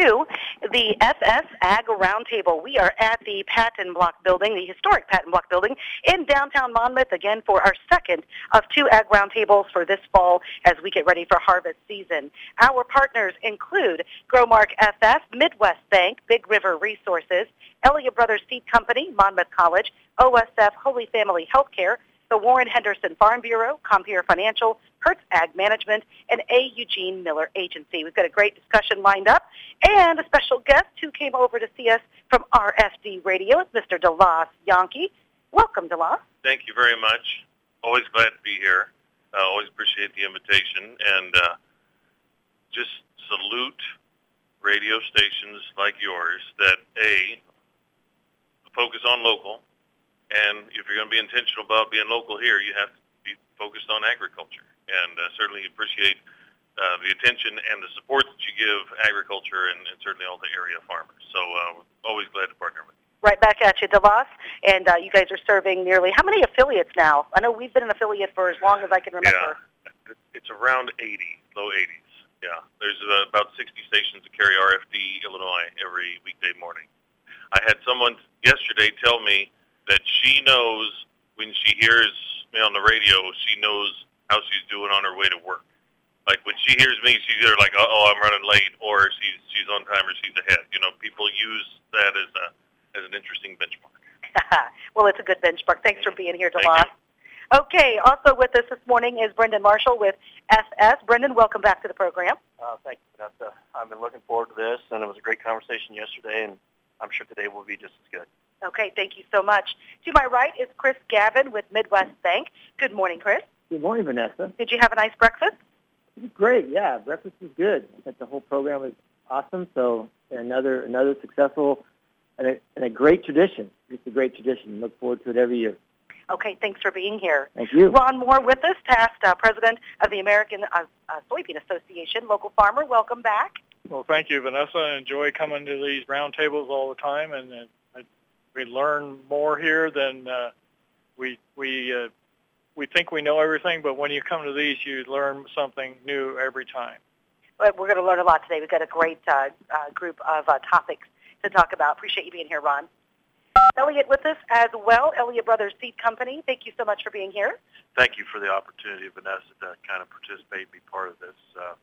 to the FS Ag Roundtable. We are at the Patent Block Building, the historic Patent Block Building in downtown Monmouth, again for our second of two Ag Roundtables for this fall as we get ready for harvest season. Our partners include Growmark FS, Midwest Bank, Big River Resources, Elliott Brothers Seed Company, Monmouth College, OSF Holy Family Healthcare, the Warren Henderson Farm Bureau, Compeer Financial, Hertz Ag Management, and A. Eugene Miller Agency. We've got a great discussion lined up and a special guest who came over to see us from RFD Radio. Mr. DeLoss Jahnke. Welcome, DeLoss. Thank you very much. Always glad to be here. Uh, always appreciate the invitation and uh, just salute radio stations like yours that A, focus on local, and if you're going to be intentional about being local here, you have to be focused on agriculture. And uh, certainly appreciate uh, the attention and the support that you give agriculture and, and certainly all the area farmers. So uh, always glad to partner with you. Right back at you, DeLoss. And uh, you guys are serving nearly, how many affiliates now? I know we've been an affiliate for as long as I can remember. Yeah, it's around 80, low 80s. Yeah, there's uh, about 60 stations that carry RFD Illinois every weekday morning. I had someone yesterday tell me that she knows when she hears me on the radio, she knows how she's doing on her way to work. Like when she hears me, she's either like, "Oh, I'm running late," or she's she's on time or she's ahead. You know, people use that as a as an interesting benchmark. well, it's a good benchmark. Thanks for being here, DeLoss. Okay, also with us this morning is Brendan Marshall with FS. Brendan, welcome back to the program. Uh, thank you, Vanessa. I've been looking forward to this, and it was a great conversation yesterday, and I'm sure today will be just as good. Okay, thank you so much. To my right is Chris Gavin with Midwest Bank. Good morning, Chris. Good morning, Vanessa. Did you have a nice breakfast? Great, yeah. Breakfast was good. I think the whole program was awesome. So another another successful and a, and a great tradition. It's a great tradition. Look forward to it every year. Okay, thanks for being here. Thank you. Ron Moore with us, past uh, president of the American uh, uh, Soybean Association, local farmer. Welcome back. Well, thank you, Vanessa. I enjoy coming to these roundtables all the time, and uh, we learn more here than uh, we we uh, we think we know everything. But when you come to these, you learn something new every time. Well, we're going to learn a lot today. We've got a great uh, uh, group of uh, topics to talk about. Appreciate you being here, Ron. Elliott with us as well, Elliott Brothers Seed Company. Thank you so much for being here. Thank you for the opportunity, Vanessa, to kind of participate and be part of this. Uh,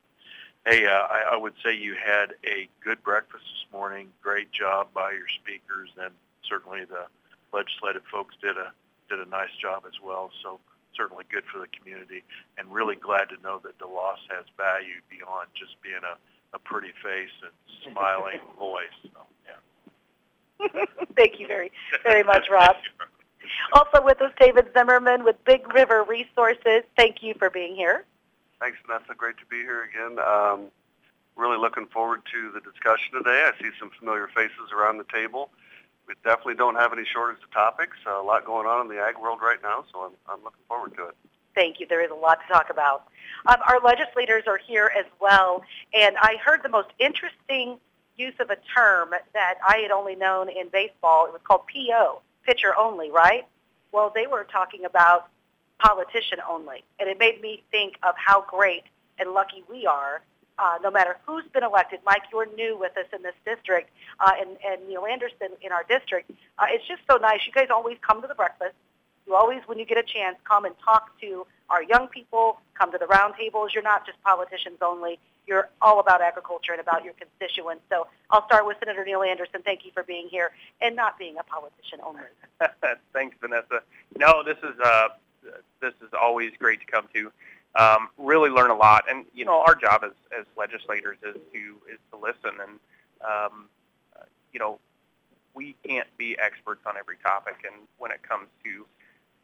hey, uh, I, I would say you had a good breakfast this morning. Great job by your speakers, and certainly the legislative folks did a did a nice job as well. So certainly good for the community, and really glad to know that DeLoss has value beyond just being a, a pretty face and smiling voice. So, yeah. Thank you very very much, Rob. Also with us, David Zimmerman with Big River Resources. Thank you for being here. Thanks, Vanessa. Great to be here again. Um, really looking forward to the discussion today. I see some familiar faces around the table we definitely don't have any shortage of topics. Uh, a lot going on in the ag world right now, so I'm, I'm looking forward to it. Thank you. There is a lot to talk about. Um, our legislators are here as well, and I heard the most interesting use of a term that I had only known in baseball. It was called PO, pitcher only, right? Well, they were talking about politician only, and it made me think of how great and lucky we are uh, no matter who's been elected. Mike, you're new with us in this district, uh, and, and Neil Anderson in our district. Uh, it's just so nice. You guys always come to the breakfast. You always, when you get a chance, come and talk to our young people, come to the roundtables. You're not just politicians only. You're all about agriculture and about your constituents. So I'll start with Senator Neil Anderson. Thank you for being here and not being a politician only. Thanks, Vanessa. No, this is uh, this is always great to come to um, really learn a lot. And you know, our job as, as legislators is to is to listen. And um, you know, we can't be experts on every topic. And when it comes to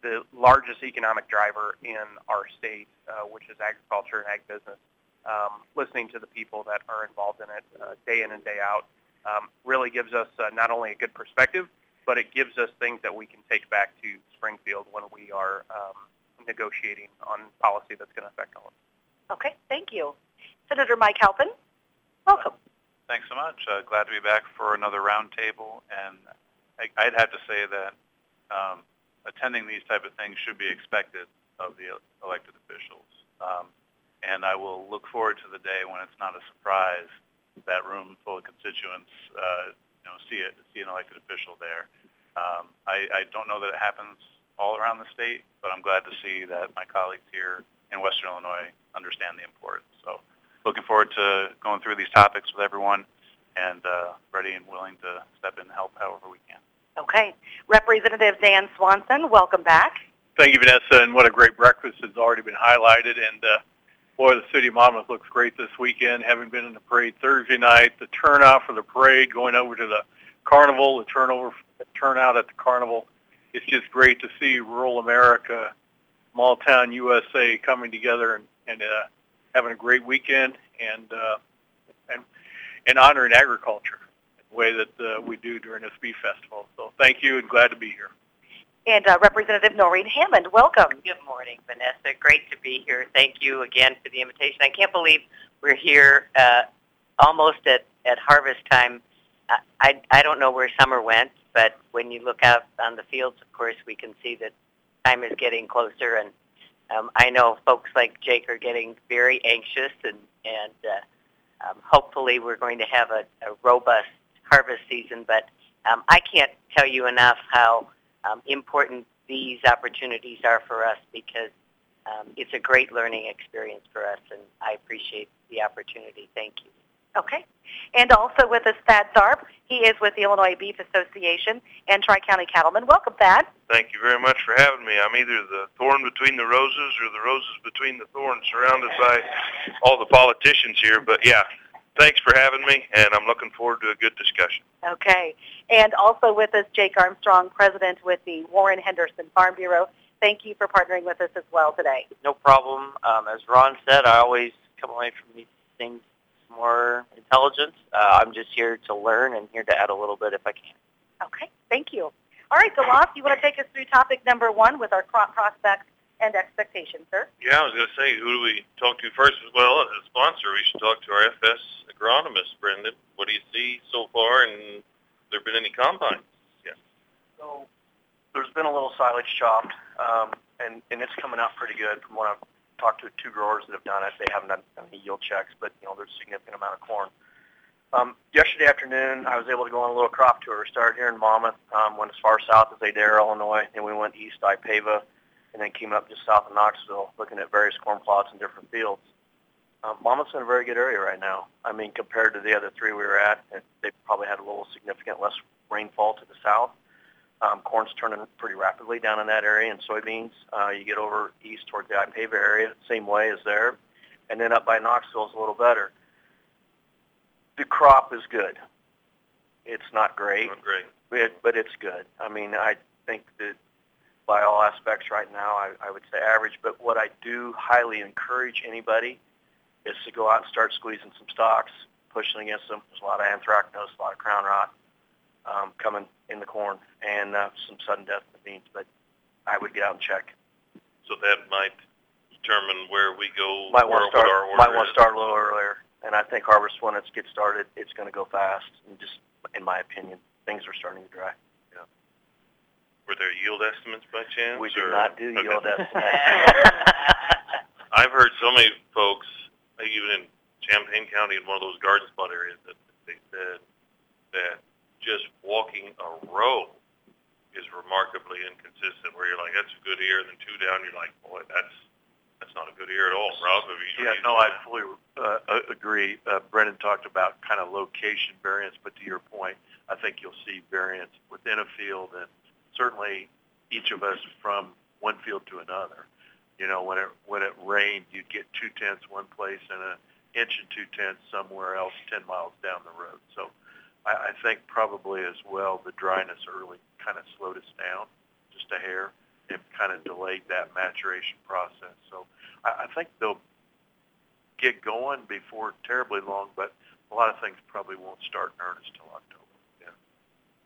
the largest economic driver in our state, uh, which is agriculture and ag business, um, listening to the people that are involved in it uh, day in and day out um, really gives us uh, not only a good perspective, but it gives us things that we can take back to Springfield when we are um, negotiating on policy that's going to affect all of us. Okay, thank you. Senator Mike Halpin, welcome. Thanks so much. Uh, glad to be back for another roundtable. And I, would have to say that um, attending these type of things should be expected of the elected officials. Um, and I will look forward to the day when it's not a surprise that room full of constituents, uh, you know, see it, see an elected official there. Um, I, I don't know that it happens all around the state, but I'm glad to see that my colleagues here in Western Illinois understand the importance. So looking forward to going through these topics with everyone and uh, ready and willing to step in and help however we can. Okay. Representative Dan Swanson, welcome back. Thank you, Vanessa, and what a great breakfast has already been highlighted. And uh, boy, the city of Monmouth looks great this weekend. Having been in the parade Thursday night, the turnout for the parade, going over to the carnival, the turnover, turnout at the carnival, it's just great to see rural America, small town USA coming together and, and uh, having a great weekend and uh, and and honoring agriculture the way that uh, we do during this beef festival. So thank you and glad to be here. And uh, Representative Norine Hammond, welcome. Good morning, Vanessa. Great to be here. Thank you again for the invitation. I can't believe we're here uh, almost at, at harvest time. I, I, I don't know where summer went, but when you look out on the fields, of course, we can see that time is getting closer. And um, I know folks like Jake are getting very anxious, and, and uh, um, hopefully we're going to have a, a robust harvest season. But um, I can't tell you enough how um, important these opportunities are for us because um, it's a great learning experience for us, and I appreciate the opportunity. Thank you. Okay. And also with us, Thad Tharp. He is with the Illinois Beef Association and Tri-County Cattlemen. Welcome, Thad. Thank you very much for having me. I'm either the thorn between the roses or the roses between the thorns, surrounded by all the politicians here. But yeah, thanks for having me, and I'm looking forward to a good discussion. Okay. And also with us, Jake Armstrong, President with the Warren Henderson Farm Bureau. Thank you for partnering with us as well today. No problem. Um, as Ron said, I always come away from these things more intelligent. Uh, I'm just here to learn and here to add a little bit if I can. Okay. Thank you. All right, DeLoss, you want to take us through topic number one with our crop prospects and expectations, sir? Yeah, I was going to say, who do we talk to first? Well, as a sponsor, we should talk to our FS agronomist, Brendan. What do you see so far, and have there been any combines? Yeah. So there's been a little silage chopped, um, and, and it's coming out pretty good from what I've talked to two growers that have done it. They haven't done any yield checks, but, you know, there's a significant amount of corn. Um, yesterday afternoon, I was able to go on a little crop tour. Started here in Monmouth, um, went as far south as Adair, Illinois, and we went east Ipava, and then came up just south of Knoxville, looking at various corn plots in different fields. Um, Monmouth's in a very good area right now. I mean, compared to the other three we were at, they probably had a little significant less rainfall to the south. Um, corn's turning pretty rapidly down in that area, and soybeans. Uh, you get over east towards the Ipava area, same way as there, and then up by Knoxville is a little better. The crop is good. It's not great, Not great. it, but it's good. I mean, I think that by all aspects right now, I, I would say average. But what I do highly encourage anybody is to go out and start squeezing some stalks, pushing against them. There's a lot of anthracnose, a lot of crown rot um, coming in the corn, and uh, some sudden death in the beans. But I would get out and check. So that might determine where we go, Might want to start. Might want to start a little earlier. And I think harvest when it gets started, it's going to go fast. And just in my opinion, things are starting to dry. Yeah. Were there yield estimates by chance? We do or- not do Okay. yield estimates. I've heard so many folks, even in Champaign County, in one of those garden spot areas, that they said that just walking a row is remarkably inconsistent. Where you're like, that's a good ear, and then two down, you're like, boy, that's that's not a good ear at all. Rob, you? Yeah, no, I fully uh, agree. Uh, Brendan talked about kind of location variance, but to your point, I think you'll see variance within a field and certainly each of us from one field to another. You know, when it when it rained, you'd get two tenths one place and an inch and two tenths somewhere else, ten miles down the road. So, I, I think probably as well the dryness early kind of slowed us down just a hair and kind of delayed that maturation process. So, I, I think they'll get going before terribly long, but a lot of things probably won't start in earnest till October. Yeah.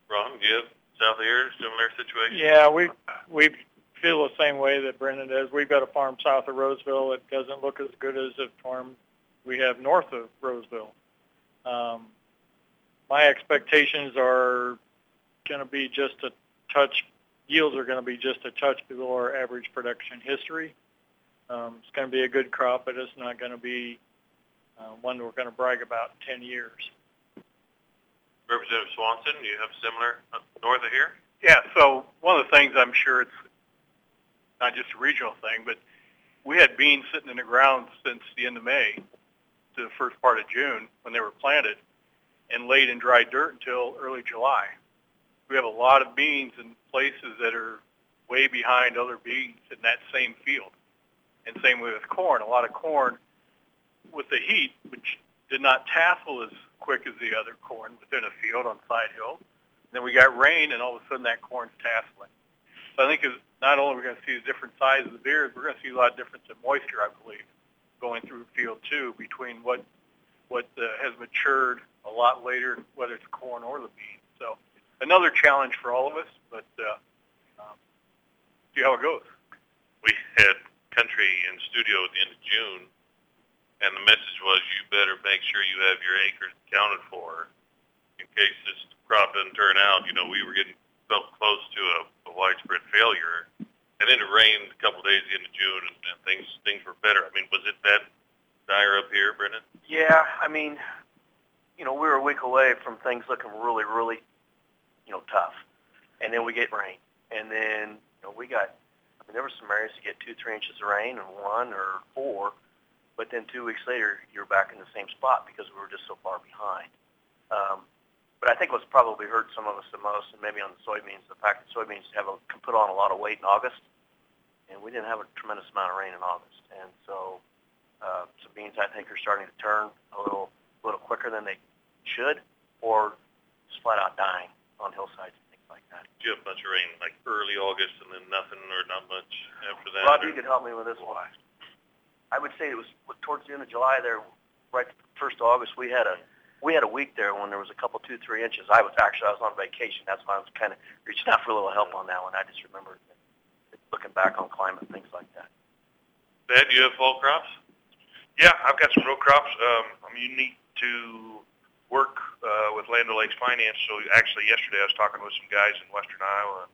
Ron, do you have south ear similar situation? Yeah, we we feel the same way that Brendan does. We've got a farm south of Roseville. It doesn't look as good as the farm we have north of Roseville. Um, my expectations are going to be just a touch. Yields are going to be just a touch below our average production history. Um, it's going to be a good crop, but it's not going to be uh, one we're going to brag about in 10 years. Representative Swanson, do you have similar uh, north of here? Yeah, so one of the things I'm sure it's not just a regional thing, but we had beans sitting in the ground since the end of May to the first part of June when they were planted and laid in dry dirt until early July. We have a lot of beans in places that are way behind other beans in that same field. And same way with corn. A lot of corn with the heat, which did not tassel as quick as the other corn within a field on side hill. Then we got rain, and all of a sudden that corn's tasseling. So I think not only are we going to see a different size of the beard, we're going to see a lot of difference in moisture, I believe, going through field two between what what uh, has matured a lot later, whether it's corn or the beans. So another challenge for all of us, but uh, um, see how it goes. We had country in studio at the end of June, and the message was you better make sure you have your acres accounted for in case this crop doesn't turn out. You know, we were getting felt close to a, a widespread failure. And then it rained a couple of days at the end of June, and, and things things were better. I mean, was it that dire up here, Brendan? Yeah, I mean, you know, we were a week away from things looking really, really, you know, tough. And then we get rain. And then, you know, we got, I mean, there were some areas to get two, three inches of rain and one or four. But then two weeks later, you're back in the same spot because we were just so far behind. Um, but I think what's probably hurt some of us the most, and maybe on the soybeans, the fact that soybeans have a, can put on a lot of weight in August, and we didn't have a tremendous amount of rain in August, and so uh, some beans I think are starting to turn a little, little quicker than they should, or just flat out dying on hillsides and things like that. Did you have a bunch of rain like early August and then nothing or not much after that? Rob, or- you could help me with this one. I would say it was towards the end of July there, right first of August, we had a we had a week there when there was a couple two three inches. I was actually I was on vacation. That's why I was kind of reaching out for a little help on that one. I just remember looking back on climate things like that. Thad, do you have fall crops? Yeah, I've got some row crops. Um, I'm unique to work uh, with Land O'Lakes Finance. So actually, yesterday I was talking with some guys in western Iowa,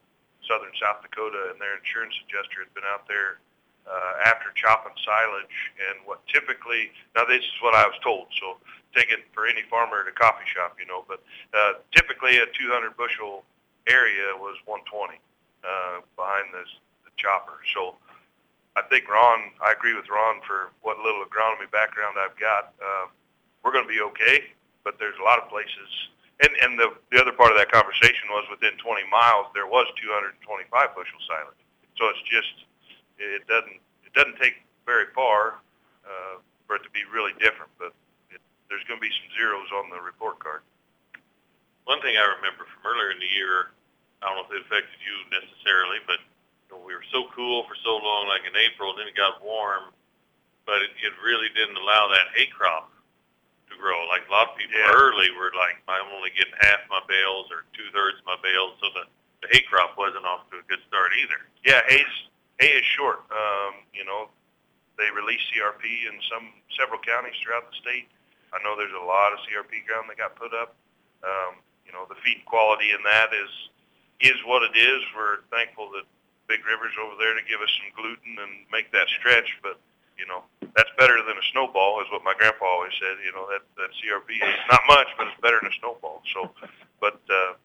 southern South Dakota, and their insurance adjuster had been out there uh, after chopping silage. And what typically, now this is what I was told, so take it for any farmer at a coffee shop, you know, but uh, typically a 200 bushel area was 120 uh, behind this the chopper. So I think Ron, I agree with Ron for what little agronomy background I've got. Uh, we're going to be okay, but there's a lot of places. And, and the, the other part of that conversation was within 20 miles there was 225 bushel silage. So it's just it doesn't it doesn't take very far uh, for it to be really different. But it, there's going to be some zeros on the report card. One thing I remember from earlier in the year, I don't know if it affected you necessarily, but you know, we were so cool for so long, like in April, and then it got warm, but it, it really didn't allow that hay crop to grow. Like a lot of people Yeah. early were like, I'm only getting half my bales or two thirds my bales, so the, the hay crop wasn't off to a good start either. Yeah, hay's hay is short. Um, you know, they release CRP in some several counties throughout the state. I know there's a lot of CRP ground that got put up. Um, you know, the feed quality in that is is what it is. We're thankful that Big River's over there to give us some gluten and make that stretch, but you know, that's better than a snowball is what my grandpa always said. You know, that that CRP is not much, but it's better than a snowball. So, but uh,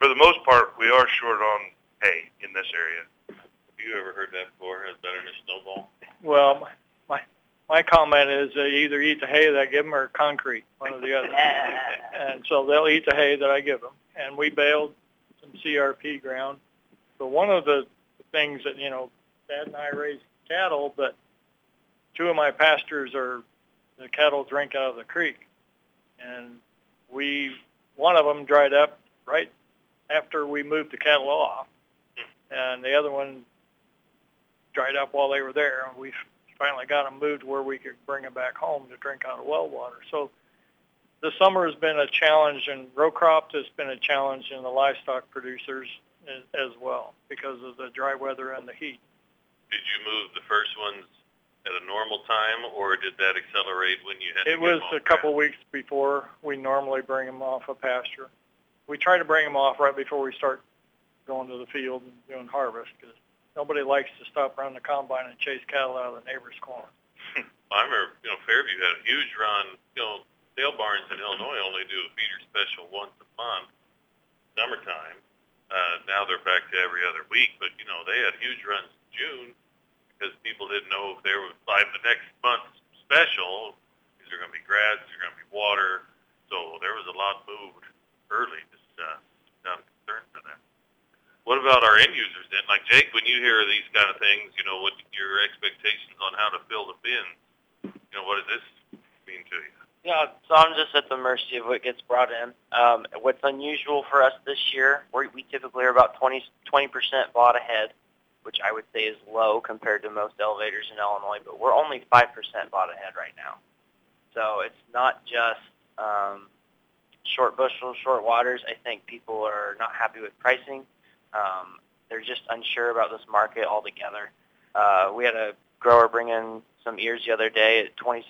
for the most part, we are short on hay in this area. Have you ever heard that before? It's better than a snowball. Well, my my, my comment is they either eat the hay that I give them or concrete, one or the other. and so they'll eat the hay that I give them. And we baled some CRP ground. So one of the things that you know, Dad and I raise cattle, but two of my pastures are the cattle drink out of the creek, and we one of them dried up right after we moved the cattle off, and the other one dried up while they were there. And we finally got them moved where we could bring them back home to drink out of well water. So the summer has been a challenge in row crop. It's been a challenge in the livestock producers as well because of the dry weather and the heat. Did you move the first ones at a normal time, or did that accelerate when you had to It was a couple weeks before we normally bring them off a pasture. We try to bring them off right before we start going to the field and doing harvest because nobody likes to stop around the combine and chase cattle out of the neighbor's corn. I remember, you know, Fairview had a huge run. You know, sale barns in Illinois only do a feeder special once a month, summertime. Uh, now they're back to every other week, but you know, they had huge runs in June because people didn't know if there was by the next month's special. Is there going to be grass? Is there going to be water? So there was a lot moved early. Just uh, not concerned for that. What about our end users then? Like Jake, when you hear these kind of things, you know, what your expectations on how to fill the bins? You know, what does this mean to you? Yeah, so I'm just at the mercy of what gets brought in. Um, what's unusual for us this year, we we typically are about 20 percent bought ahead, which I would say is low compared to most elevators in Illinois. But we're only five percent bought ahead right now. So it's not just um, short bushels, short waters. I think people are not happy with pricing. Um, they're just unsure about this market altogether. Uh, we had a grower bring in some ears the other day at 27%,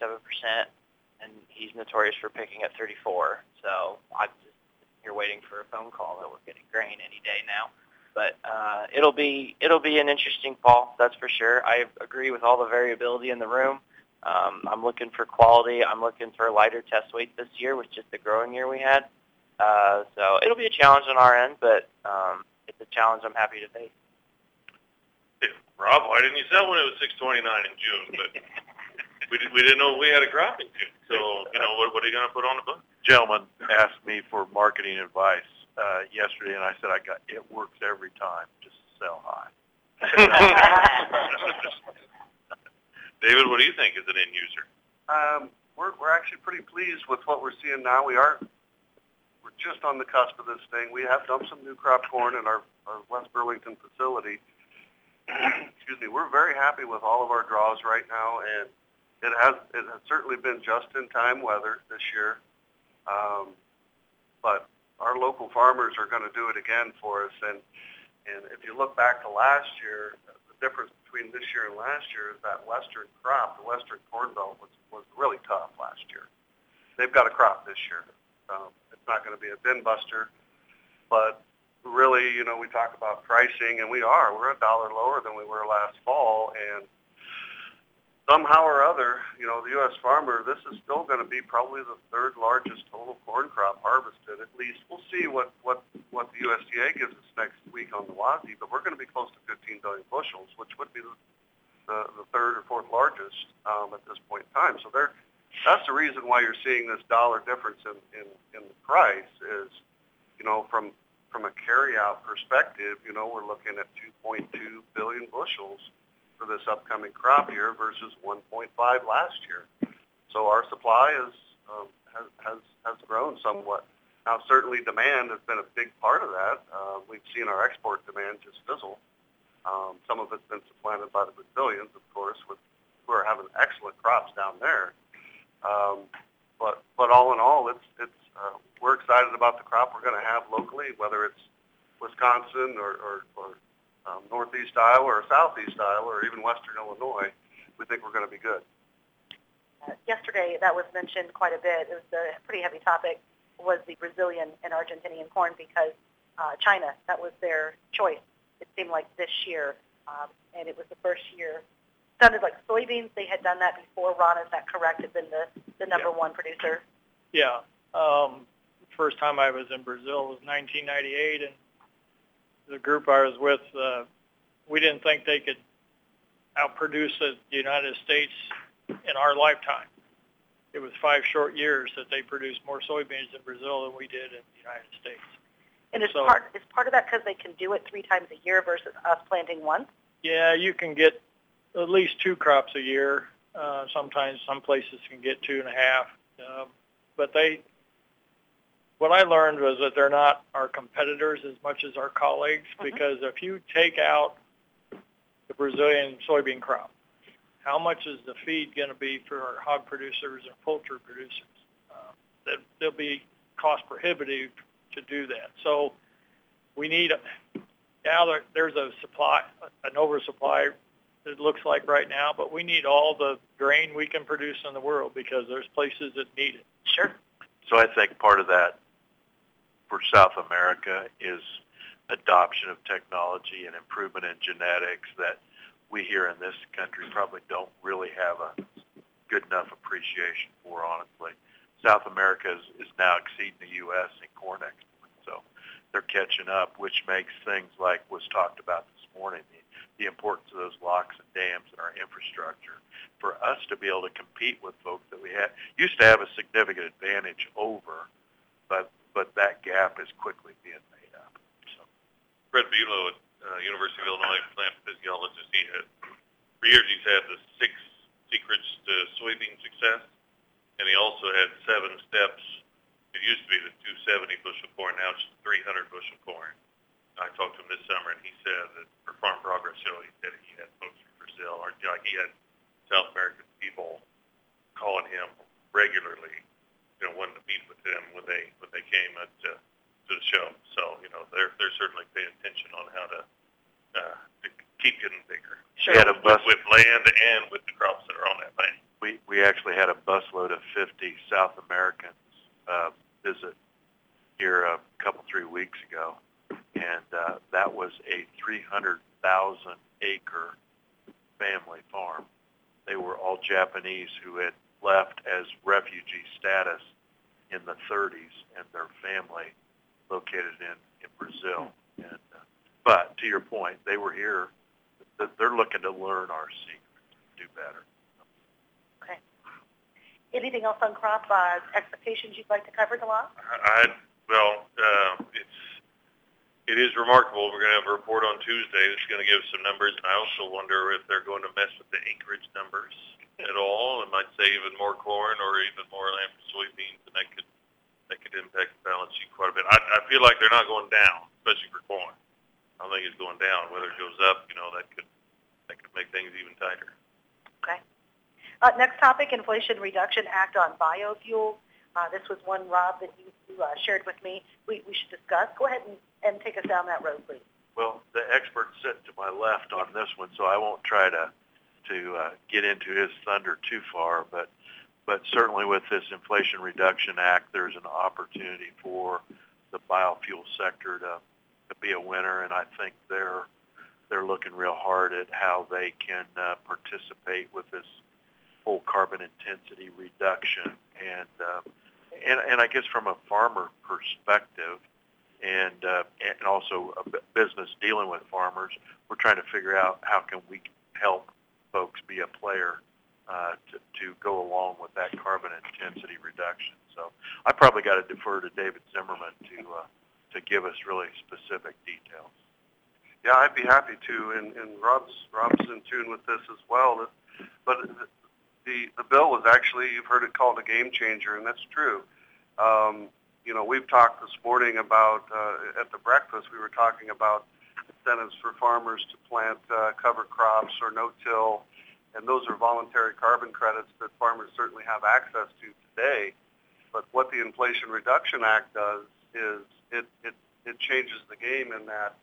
and he's notorious for picking at 34. So I'm just here waiting for a phone call that we're getting grain any day now. But uh, it'll be it'll be an interesting fall, that's for sure. I agree with all the variability in the room. Um, I'm looking for quality. I'm looking for lighter test weight this year, with just the growing year we had. Uh, so it'll be a challenge on our end, but um, it's a challenge I'm happy to face. Yeah, Rob, why didn't you sell when it was 629 in June? But we, did, we didn't know we had a crop in June. So, you know, what, what are you going to put on the book? Gentleman asked me for marketing advice uh, yesterday, and I said I got it works every time. Just sell high. David, what do you think as an end user? Um, we're, we're actually pretty pleased with what we're seeing now. We are we're just on the cusp of this thing. We have dumped some new crop corn in our, our West Burlington facility. Excuse me. We're very happy with all of our draws right now, and it has it has certainly been just in time weather this year. Um, but our local farmers are going to do it again for us, and and if you look back to last year, the difference between this year and last year is that western crop, the western corn belt, was was really tough last year. They've got a crop this year. Um, it's not going to be a bin buster, but really, you know, we talk about pricing, and we are. We're a dollar lower than we were last fall, and somehow or other, you know, the U.S. farmer, this is still going to be probably the third largest total corn crop harvested. At least we'll see what what what the USDA gives us next week on the WASDE, but we're going to be close to 15 billion bushels, which would be the the, the third or fourth largest um, at this point in time. So there, that's the reason why you're seeing this dollar difference in, in, in the price is, you know, from from a carryout perspective, you know, we're looking at 2.2 billion bushels for this upcoming crop year versus 1.5 last year. So our supply is um, has, has has grown somewhat. Now, certainly demand has been a big part of that. Uh, we've seen our export demand just fizzle. Um, some of it's been supplanted by the Brazilians, of course, with who are having excellent crops down there. Um, but but all in all, it's it's uh, we're excited about the crop we're going to have locally, whether it's Wisconsin or, or, or um, northeast Iowa or southeast Iowa or even western Illinois, we think we're going to be good. Uh, yesterday, that was mentioned quite a bit. It was a pretty heavy topic. Was the Brazilian and Argentinian corn because uh, China that was their choice. It seemed like this year, um, and it was the first year. Sounded like soybeans. They had done that before. Ron, is that correct? Had been the the number Yeah. one producer. Yeah. Um, first time I was in Brazil was 1998, and the group I was with, uh, we didn't think they could outproduce the United States in our lifetime. It was five short years that they produced more soybeans in Brazil than we did in the United States. And is So- part is part of that because they can do it three times a year versus us planting once? Yeah, you can get at least two crops a year. Uh, sometimes some places can get two and a half. Uh, but they, what I learned was that they're not our competitors as much as our colleagues because if you take out the Brazilian soybean crop, how much is the feed going to be for our hog producers and poultry producers? Uh, that they'll be cost prohibitive to do that. So we need now there, there's a supply, an oversupply it looks like right now, but we need all the grain we can produce in the world because there's places that need it. Sure. So I think part of that for South America is adoption of technology and improvement in genetics that we here in this country probably don't really have a good enough appreciation for, honestly. South America is, is now exceeding the U.S. in corn export, so they're catching up, which makes things like was talked about this morning, the, the importance of those locks and dams in our infrastructure. For us to be able to compete with folks that we had, used to have a significant advantage over, but but that gap is quickly being made up. So. Fred Below at uh, University of Illinois plant physiologist, he had, for years he's had the six secrets to soybean success, and he also had seven steps. It used to be the 270 bushel corn, now it's 300 bushel corn. I talked to him this summer, and he said that for Farm Progress Show, he said he had folks from Brazil, or he had South American people calling him regularly you know, wanted to meet with them when they when they came at, uh, to the show. So you know, they're they're certainly paying attention on how to, uh, to keep getting bigger. Sure. We had a bus with, with land and with the crops that are on that land. We we actually had a busload of 50 South Americans uh, visit here a couple three weeks ago, and uh, that was a 300,000 acre family farm. They were all Japanese who had left as refugee status in the 30s and their family located in, in Brazil. And, uh, but to your point, they were here. They're looking to learn our secret, do better. Okay. Anything else on crop uh, expectations you'd like to cover, DeLoss? I, well, uh, it's it is remarkable. We're going to have a report on Tuesday that's going to give some numbers, and I also wonder if they're going to mess with the acreage numbers at all and might say even more corn or even more land for soybeans, and that could that could impact the balance sheet quite a bit. I, I feel like they're not going down, especially for corn. I don't think it's going down. Whether it goes up, you know, that could that could make things even tighter. Okay. Uh, next topic: Inflation Reduction Act on biofuels. Uh, this was one, Rob, that you, you uh, shared with me. We, we should discuss. Go ahead and, and take us down that road, please. Well, the expert sitting to my left on this one, so I won't try to to uh, get into his thunder too far, but but certainly with this Inflation Reduction Act, there's an opportunity for the biofuel sector to, to be a winner, and I think they're they're looking real hard at how they can uh, participate with this whole carbon intensity reduction, and uh, and and I guess from a farmer perspective, and uh, and also a business dealing with farmers, we're trying to figure out how can we help folks be a player uh, to, to go along with that carbon intensity reduction. So I probably got to defer to David Zimmerman to uh, to give us really specific details. Yeah, I'd be happy to, and, and Rob's Rob's in tune with this as well. But the the bill was actually you've heard it called a game changer, and that's true. Um, you know, we've talked this morning about uh, at the breakfast. We were talking about incentives for farmers to plant uh, cover crops or no-till, and those are voluntary carbon credits that farmers certainly have access to today. But what the Inflation Reduction Act does is it, it, it changes the game in that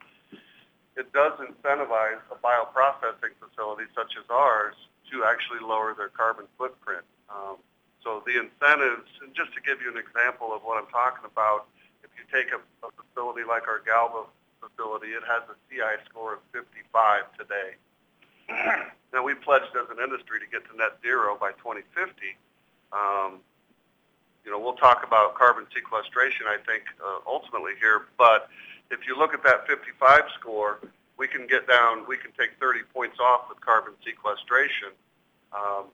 it does incentivize a bioprocessing facility such as ours to actually lower their carbon footprint. Um, so the incentives, and just to give you an example of what I'm talking about, if you take a, a facility like our Galva facility. It has a CI score of 55 today. now, we pledged as an industry to get to net zero by 2050. Um, you know, we'll talk about carbon sequestration, I think, uh, ultimately here. But if you look at that 55 score, we can get down, we can take 30 points off with carbon sequestration. Um,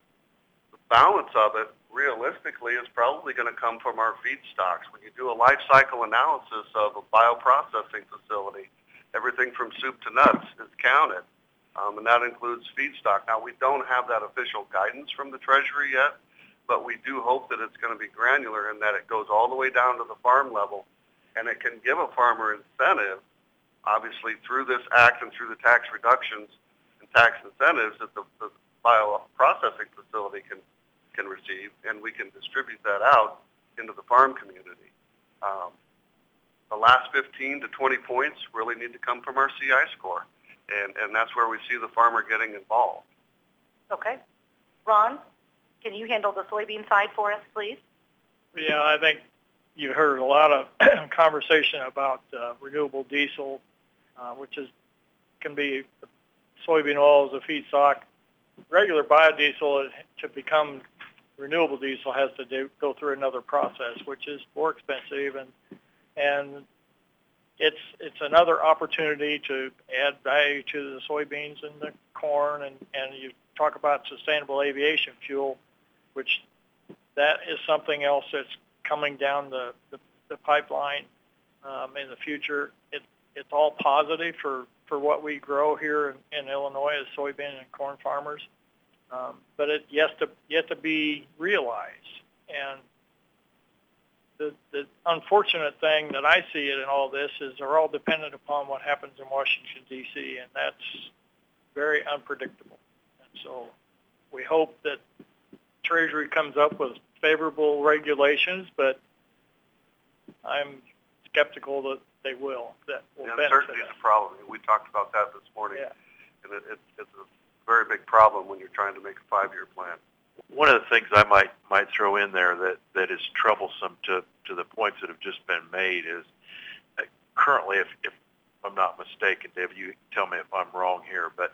the balance of it realistically is probably going to come from our feedstocks. When you do a life cycle analysis of a bioprocessing facility, everything from soup to nuts is counted, um, and that includes feedstock. Now, we don't have that official guidance from the Treasury yet, but we do hope that it's going to be granular and that it goes all the way down to the farm level, and it can give a farmer incentive, obviously through this act and through the tax reductions and tax incentives that the, the bioprocessing facility can can receive, and we can distribute that out into the farm community. Um, the last 15 to 20 points really need to come from our CI score, and, and that's where we see the farmer getting involved. Okay. Ron, can you handle the soybean side for us, please? Yeah, I think you heard a lot of conversation about uh, renewable diesel, uh, which is can be soybean oil as a feedstock. Regular biodiesel to become renewable diesel has to do, go through another process, which is more expensive, and and it's it's another opportunity to add value to the soybeans and the corn, and and you talk about sustainable aviation fuel, which that is something else that's coming down the the, the pipeline um, in the future. It it's all positive for for what we grow here in, in Illinois as soybean and corn farmers um, but it yet to yet to be realized. And the the unfortunate thing that I see it in all this is they're all dependent upon what happens in Washington D.C. and that's very unpredictable. And so we hope that Treasury comes up with favorable regulations, but I'm skeptical that they will. That will The uncertainty is a problem. We talked about that this morning. Yeah. And it, it, it's a very big problem when you're trying to make a five-year plan. One of the things I might might throw in there that that is troublesome to to the points that have just been made is uh, currently, if if I'm not mistaken, David, you tell me if I'm wrong here, but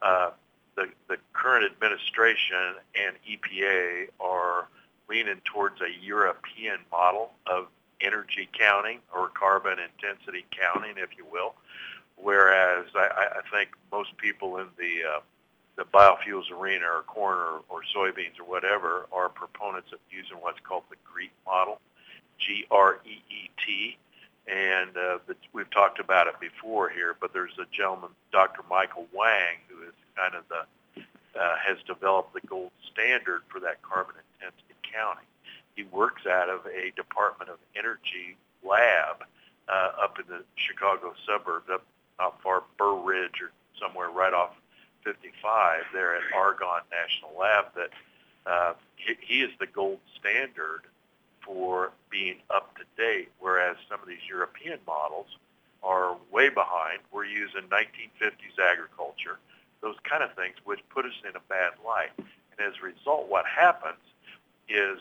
uh, the the current administration and EPA are leaning towards a European model of energy counting or carbon intensity counting, if you will. Whereas I I think most people in the uh, the biofuels arena or corn or, or soybeans or whatever are proponents of using what's called the GREET model, G-R-E-E-T. And uh, the, we've talked about it before here, but there's a gentleman, Dr. Michael Wang, who is kind of the, uh, has developed the gold standard for that carbon intensity counting. He works out of a Department of Energy lab uh, up in the Chicago suburbs, up not far Burr Ridge or somewhere right off 55 there at Argonne National Lab that uh, he, is the gold standard for being up to date, whereas some of these European models are way behind. We're using 1950s agriculture, those kind of things, which put us in a bad light. And as a result, what happens is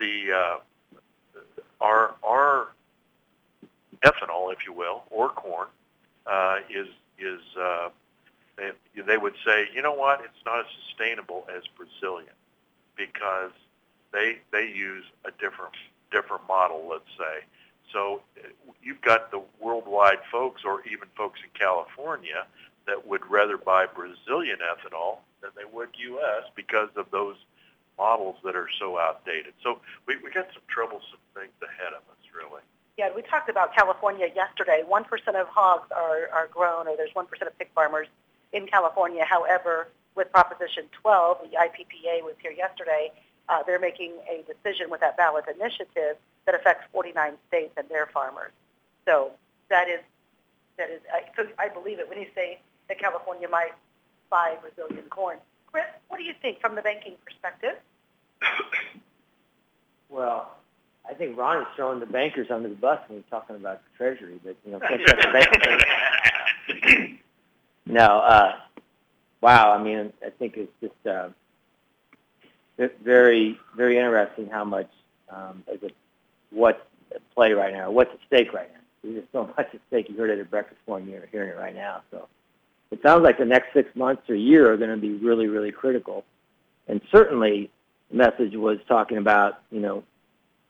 the uh, our our ethanol, if you will, or corn, uh, is is uh, they, they would say, you know what, it's not as sustainable as Brazilian because they they use a different different model, let's say. So you've got the worldwide folks, or even folks in California, that would rather buy Brazilian ethanol than they would U.S. because of those models that are so outdated. So we we got some troublesome things ahead of us, really. Yeah, we talked about California yesterday. 1% of hogs are, are grown, or there's 1% of pig farmers in California. However, with Proposition 12, the IPPA was here yesterday, uh, they're making a decision with that ballot initiative that affects 49 states and their farmers. So that is, that is, I, so I believe it when you say that California might buy Brazilian corn. Chris, what do you think from the banking perspective? Well, I think Ron is throwing the bankers under the bus when he's talking about the Treasury, but you know, can't trust the bankers. No, uh, wow. I mean, I think it's just uh, very, very interesting how much um, is it, what's at play right now, what's at stake right now. There's just so much at stake. You heard it at breakfast morning. You're hearing it right now. So it sounds like the next six months or year are going to be really, really critical. And certainly, the message was talking about, you know,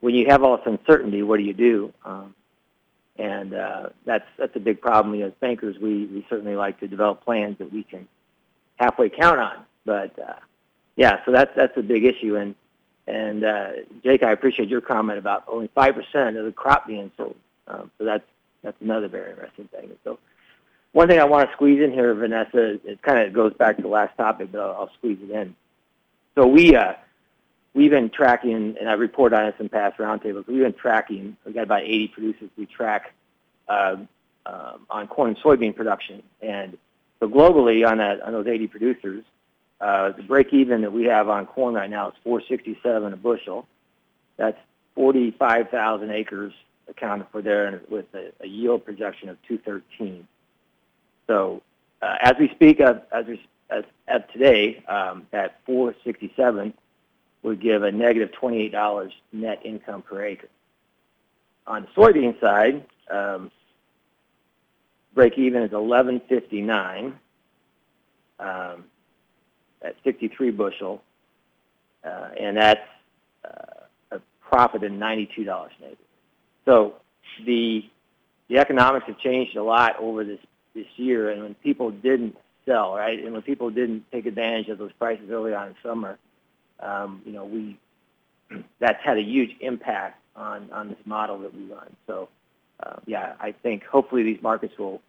when you have all this uncertainty, what do you do? Um, and uh, that's that's a big problem. You know, as bankers, we, we certainly like to develop plans that we can halfway count on. But uh, yeah, so that's that's a big issue. And and uh, Jake, I appreciate your comment about only five percent of the crop being sold. Um, so that's that's another very interesting thing. So one thing I want to squeeze in here, Vanessa, it kind of goes back to the last topic, but I'll, I'll squeeze it in. So we uh, we've been tracking, and I report on this in past roundtables. We've been tracking. We've got about 80 producers we track uh, um, on corn and soybean production, and so globally on that on those 80 producers, uh, the break even that we have on corn right now is 467 a bushel. That's 45,000 acres accounted for there, with a, a yield projection of 213. So uh, as we speak of as, we, as of today, um, at 467 would give a negative $28 net income per acre. On the soybean side, um, break even is 1159 um, at 63 bushel, uh, and that's a profit than $92 an acre. So the the economics have changed a lot over this this year, and when people didn't sell, right, and when people didn't take advantage of those prices early on in summer, um, you know, we that's had a huge impact on on this model that we run. So, uh, yeah, I think hopefully these markets will,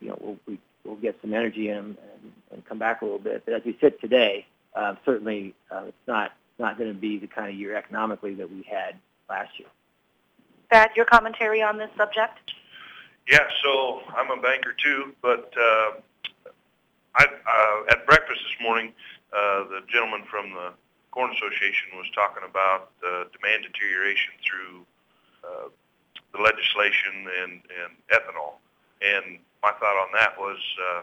you know, will we will get some energy in them and, and come back a little bit. But as we sit today, uh, certainly uh, it's not not going to be the kind of year economically that we had last year. Pat, your commentary on this subject? Yeah, so I'm a banker too, but uh, I, uh, at breakfast this morning, uh, the gentleman from the Corn Association was talking about uh, demand deterioration through uh, the legislation and, and ethanol. And my thought on that was, uh,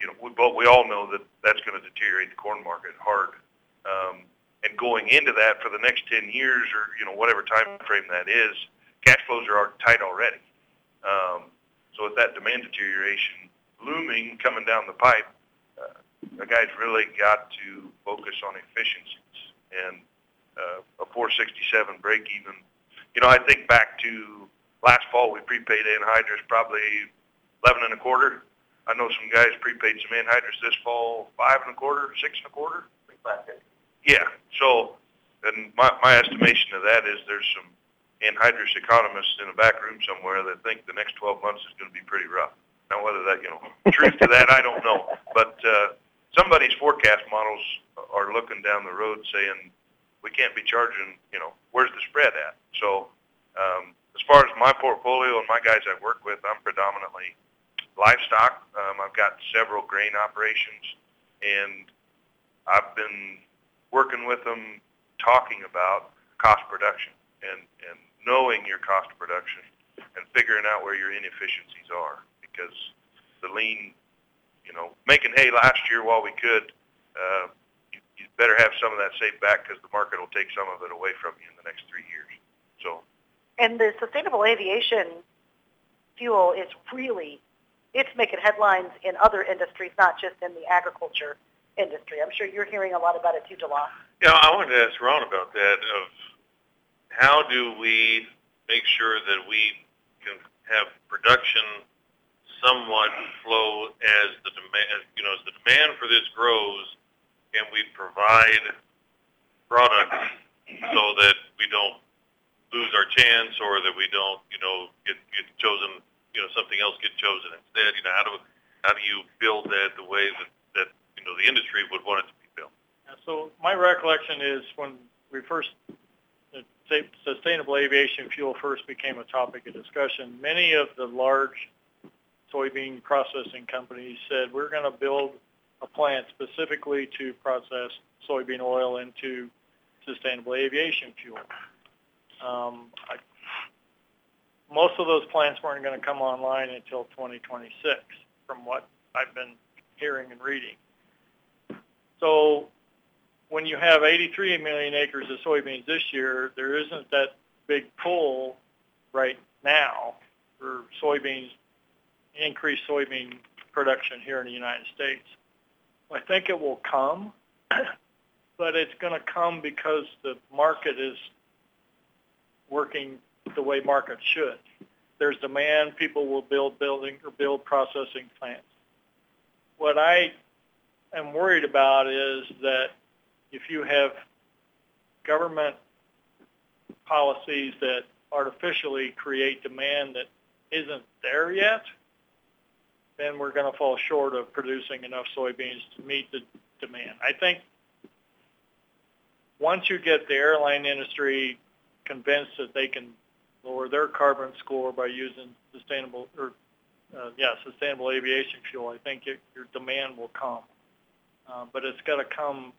you know, we both we all know that that's going to deteriorate the corn market hard. Um, and going into that for the next 10 years or you know whatever time frame that is, cash flows are tight already. Um, so with that demand deterioration looming coming down the pipe, the guys really got to focus on efficiencies and uh, a 467 break even. You know, I think back to last fall we prepaid anhydrous probably 11 and a quarter. I know some guys prepaid some anhydrous this fall five and a quarter, six and a quarter. Yeah. So, and my my estimation of that is there's some anhydrous economists in a back room somewhere that think the next 12 months is going to be pretty rough. Now, whether that, you know, truth to that, I don't know. But uh, somebody's forecast models are looking down the road saying we can't be charging, you know, where's the spread at? So um, as far as my portfolio and my guys I work with, I'm predominantly livestock. Um, I've got several grain operations, and I've been working with them talking about cost production and, and knowing your cost of production and figuring out where your inefficiencies are because the lean, you know, making hay last year while we could, uh, you, you better have some of that saved back because the market will take some of it away from you in the next three years. So. And the sustainable aviation fuel is really, it's making headlines in other industries, not just in the agriculture industry. I'm sure you're hearing a lot about it too, Jalal. Yeah, I wanted to ask Ron about that. Of how do we make sure that we can have production somewhat flow as the demand, you know, as the demand for this grows, and we provide product so that we don't lose our chance or that we don't, you know, get, get chosen, you know, something else get chosen instead. You know, how do how do you build that the way that that you know the industry would want it to be built? Yeah, so my recollection is when we first sustainable aviation fuel first became a topic of discussion, many of the large soybean processing companies said we're going to build a plant specifically to process soybean oil into sustainable aviation fuel. Um, I, most of those plants weren't going to come online until 2026, from what I've been hearing and reading. So when you have 83 million acres of soybeans this year, there isn't that big pull right now for soybeans, increased soybean production here in the United States. I think it will come, but it's going to come because the market is working the way markets should. There's demand, people will build building or build processing plants. What I am worried about is that if you have government policies that artificially create demand that isn't there yet, then we're going to fall short of producing enough soybeans to meet the demand. I think once you get the airline industry convinced that they can lower their carbon score by using sustainable or uh, yeah sustainable aviation fuel, I think it, your demand will come. Uh, but it's got to come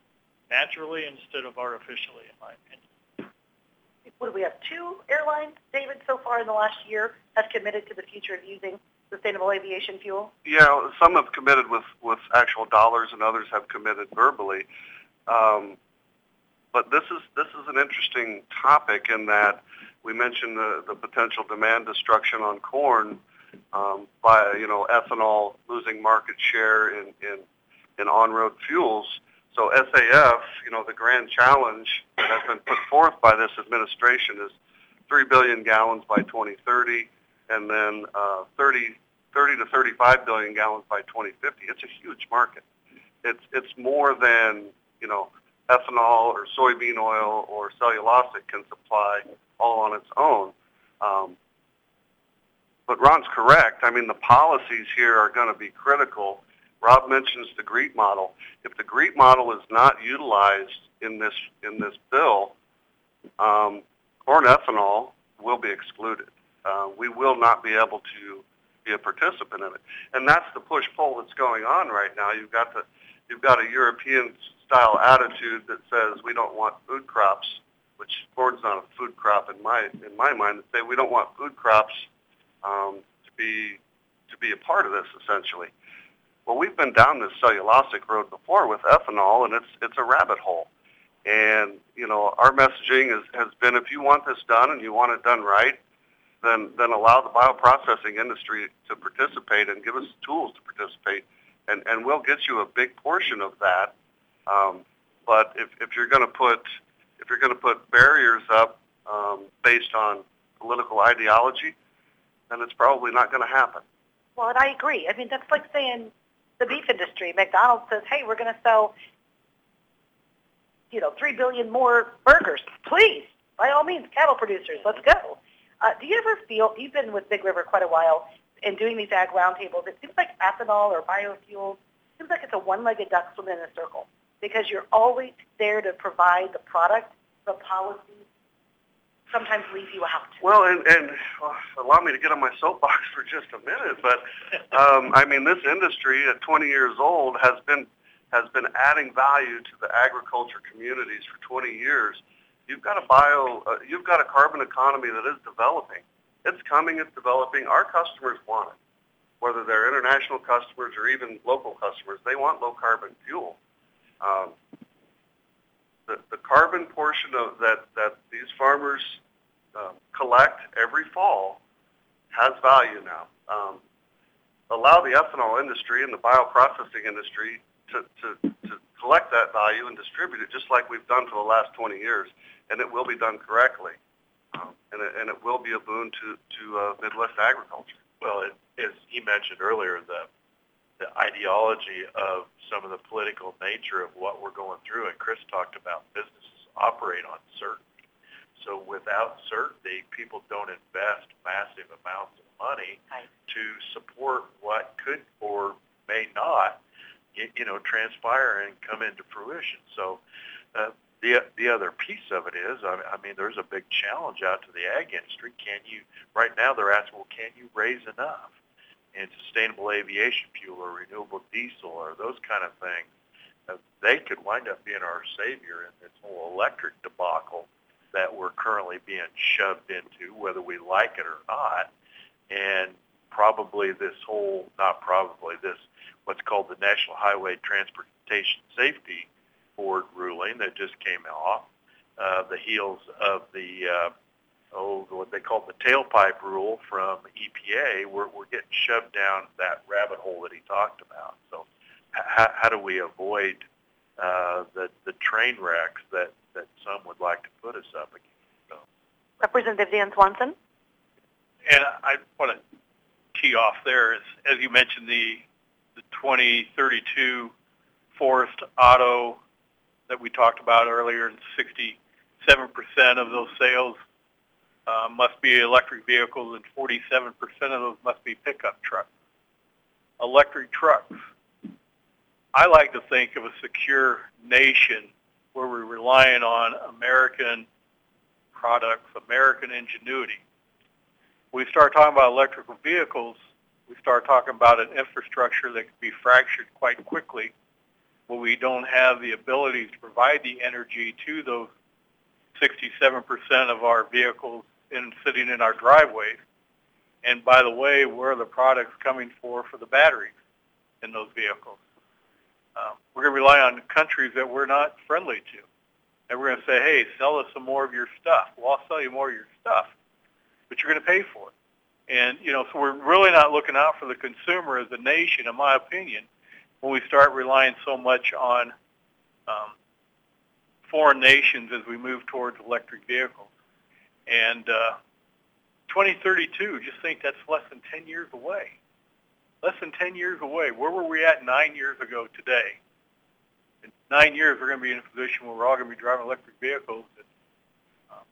naturally instead of artificially, in my opinion. What do we have? Two airlines, David, so far in the last year have committed to the future of using sustainable aviation fuel? Yeah, some have committed with, with actual dollars and others have committed verbally. Um, but this is this is an interesting topic in that we mentioned the, the potential demand destruction on corn um, by you know ethanol losing market share in, in, in on-road fuels. So SAF, you know, the grand challenge that has been put forth by this administration is 3 billion gallons by 2030 and then uh, 30, 30 to 35 billion gallons by 2050. It's a huge market. It's, it's more than, you know, ethanol or soybean oil or cellulosic can supply all on its own. Um, but Ron's correct. I mean, the policies here are going to be critical. Rob mentions the GREET model. If the GREET model is not utilized in this in this bill, um, corn ethanol will be excluded. Uh, we will not be able to be a participant in it, and that's the push pull that's going on right now. You've got the you've got a European style attitude that says we don't want food crops, which corn's not a food crop in my in my mind. That say we don't want food crops um, to be to be a part of this essentially. Well, we've been down this cellulosic road before with ethanol, and it's it's a rabbit hole. And you know, our messaging is, has been if you want this done and you want it done right, then then allow the bioprocessing industry to participate and give us tools to participate, and and we'll get you a big portion of that. Um, but if if you're going to put if you're going to put barriers up um, based on political ideology, then it's probably not going to happen. Well, and I agree. I mean, that's like saying the beef industry. McDonald's says, "Hey, we're going to sell, you know, three billion more burgers. Please, by all means, cattle producers, let's go." Uh, do you ever feel you've been with Big River quite a while and doing these ag roundtables? It seems like ethanol or biofuels seems like it's a one-legged duck swimming in a circle because you're always there to provide the product, the policy sometimes leave you out. Well, and, and well, allow me to get on my soapbox for just a minute, but um, I mean, this industry at 20 years old has been has been adding value to the agriculture communities for 20 years. You've got a bio, uh, you've got a carbon economy that is developing. It's coming, it's developing. Our customers want it, whether they're international customers or even local customers. They want low carbon fuel. Um, the, the carbon portion of that, that these farmers um, collect every fall has value now. Um, allow the ethanol industry and the bioprocessing industry to, to, to collect that value and distribute it just like we've done for the last 20 years, and it will be done correctly. Um, and, it, and it will be a boon to, to uh, Midwest agriculture. Well, it, as he mentioned earlier, the the ideology of some of the political nature of what we're going through, and Chris talked about businesses operate on certainty. So without certainty, people don't invest massive amounts of money Right. to support what could or may not, y- you know, transpire and come into fruition. So uh, the the other piece of it is, I I mean, there's a big challenge out to the ag industry. Can you right now? They're asking, well, can you raise enough? in sustainable aviation fuel or renewable diesel or those kind of things, uh, they could wind up being our savior in this whole electric debacle that we're currently being shoved into, whether we like it or not. And probably this whole, not probably, this what's called the National Highway Transportation Safety Board ruling that just came off uh, the heels of the uh, oh, what they call the tailpipe rule from EPA, we're, we're getting shoved down that rabbit hole that he talked about. So how, how do we avoid uh, the, the train wrecks that, that some would like to put us up against? So. Representative Dan Swanson. And I want to tee off there, is, as you mentioned, the, the 2032 Forest Auto that we talked about earlier, and 67% of those sales uh, must be electric vehicles, and 47% of those must be pickup trucks. Electric trucks. I like to think of a secure nation where we're relying on American products, American ingenuity. We start talking about electrical vehicles, we start talking about an infrastructure that can be fractured quite quickly where we don't have the ability to provide the energy to those 67% of our vehicles in sitting in our driveways. And by the way, where are the products coming for for the batteries in those vehicles? Um, we're going to rely on countries that we're not friendly to. And we're going to say, hey, sell us some more of your stuff. Well, I'll sell you more of your stuff, but you're going to pay for it. And, you know, so we're really not looking out for the consumer as a nation, in my opinion, when we start relying so much on um, foreign nations as we move towards electric vehicles. And uh, 2032, just think that's less than 10 years away. Less than 10 years away. Where were we at nine years ago today? In nine years, we're going to be in a position where we're all going to be driving electric vehicles. And,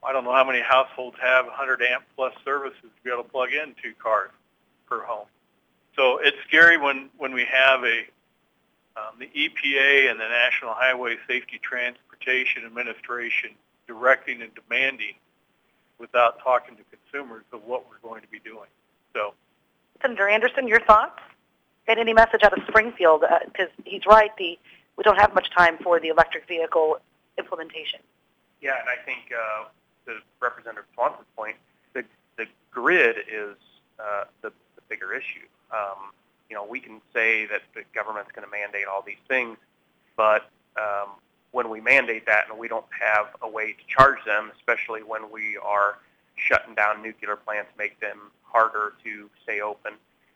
I don't know how many households have 100 amp plus services to be able to plug in two cars per home. So it's scary when, when we have a um, the EPA and the National Highway Safety Transportation Administration directing and demanding without talking to consumers of what we're going to be doing. So, Senator Anderson, your thoughts? And any message out of Springfield? Because he's right, the we don't have much time for the electric vehicle implementation. Yeah, and I think uh, to Representative Swanson's point, the the grid is uh, the, the bigger issue. Um, you know, we can say that the government's going to mandate all these things, but um, when we mandate that and we don't have a way to charge them, especially when we are shutting down nuclear plants, make them harder to stay open,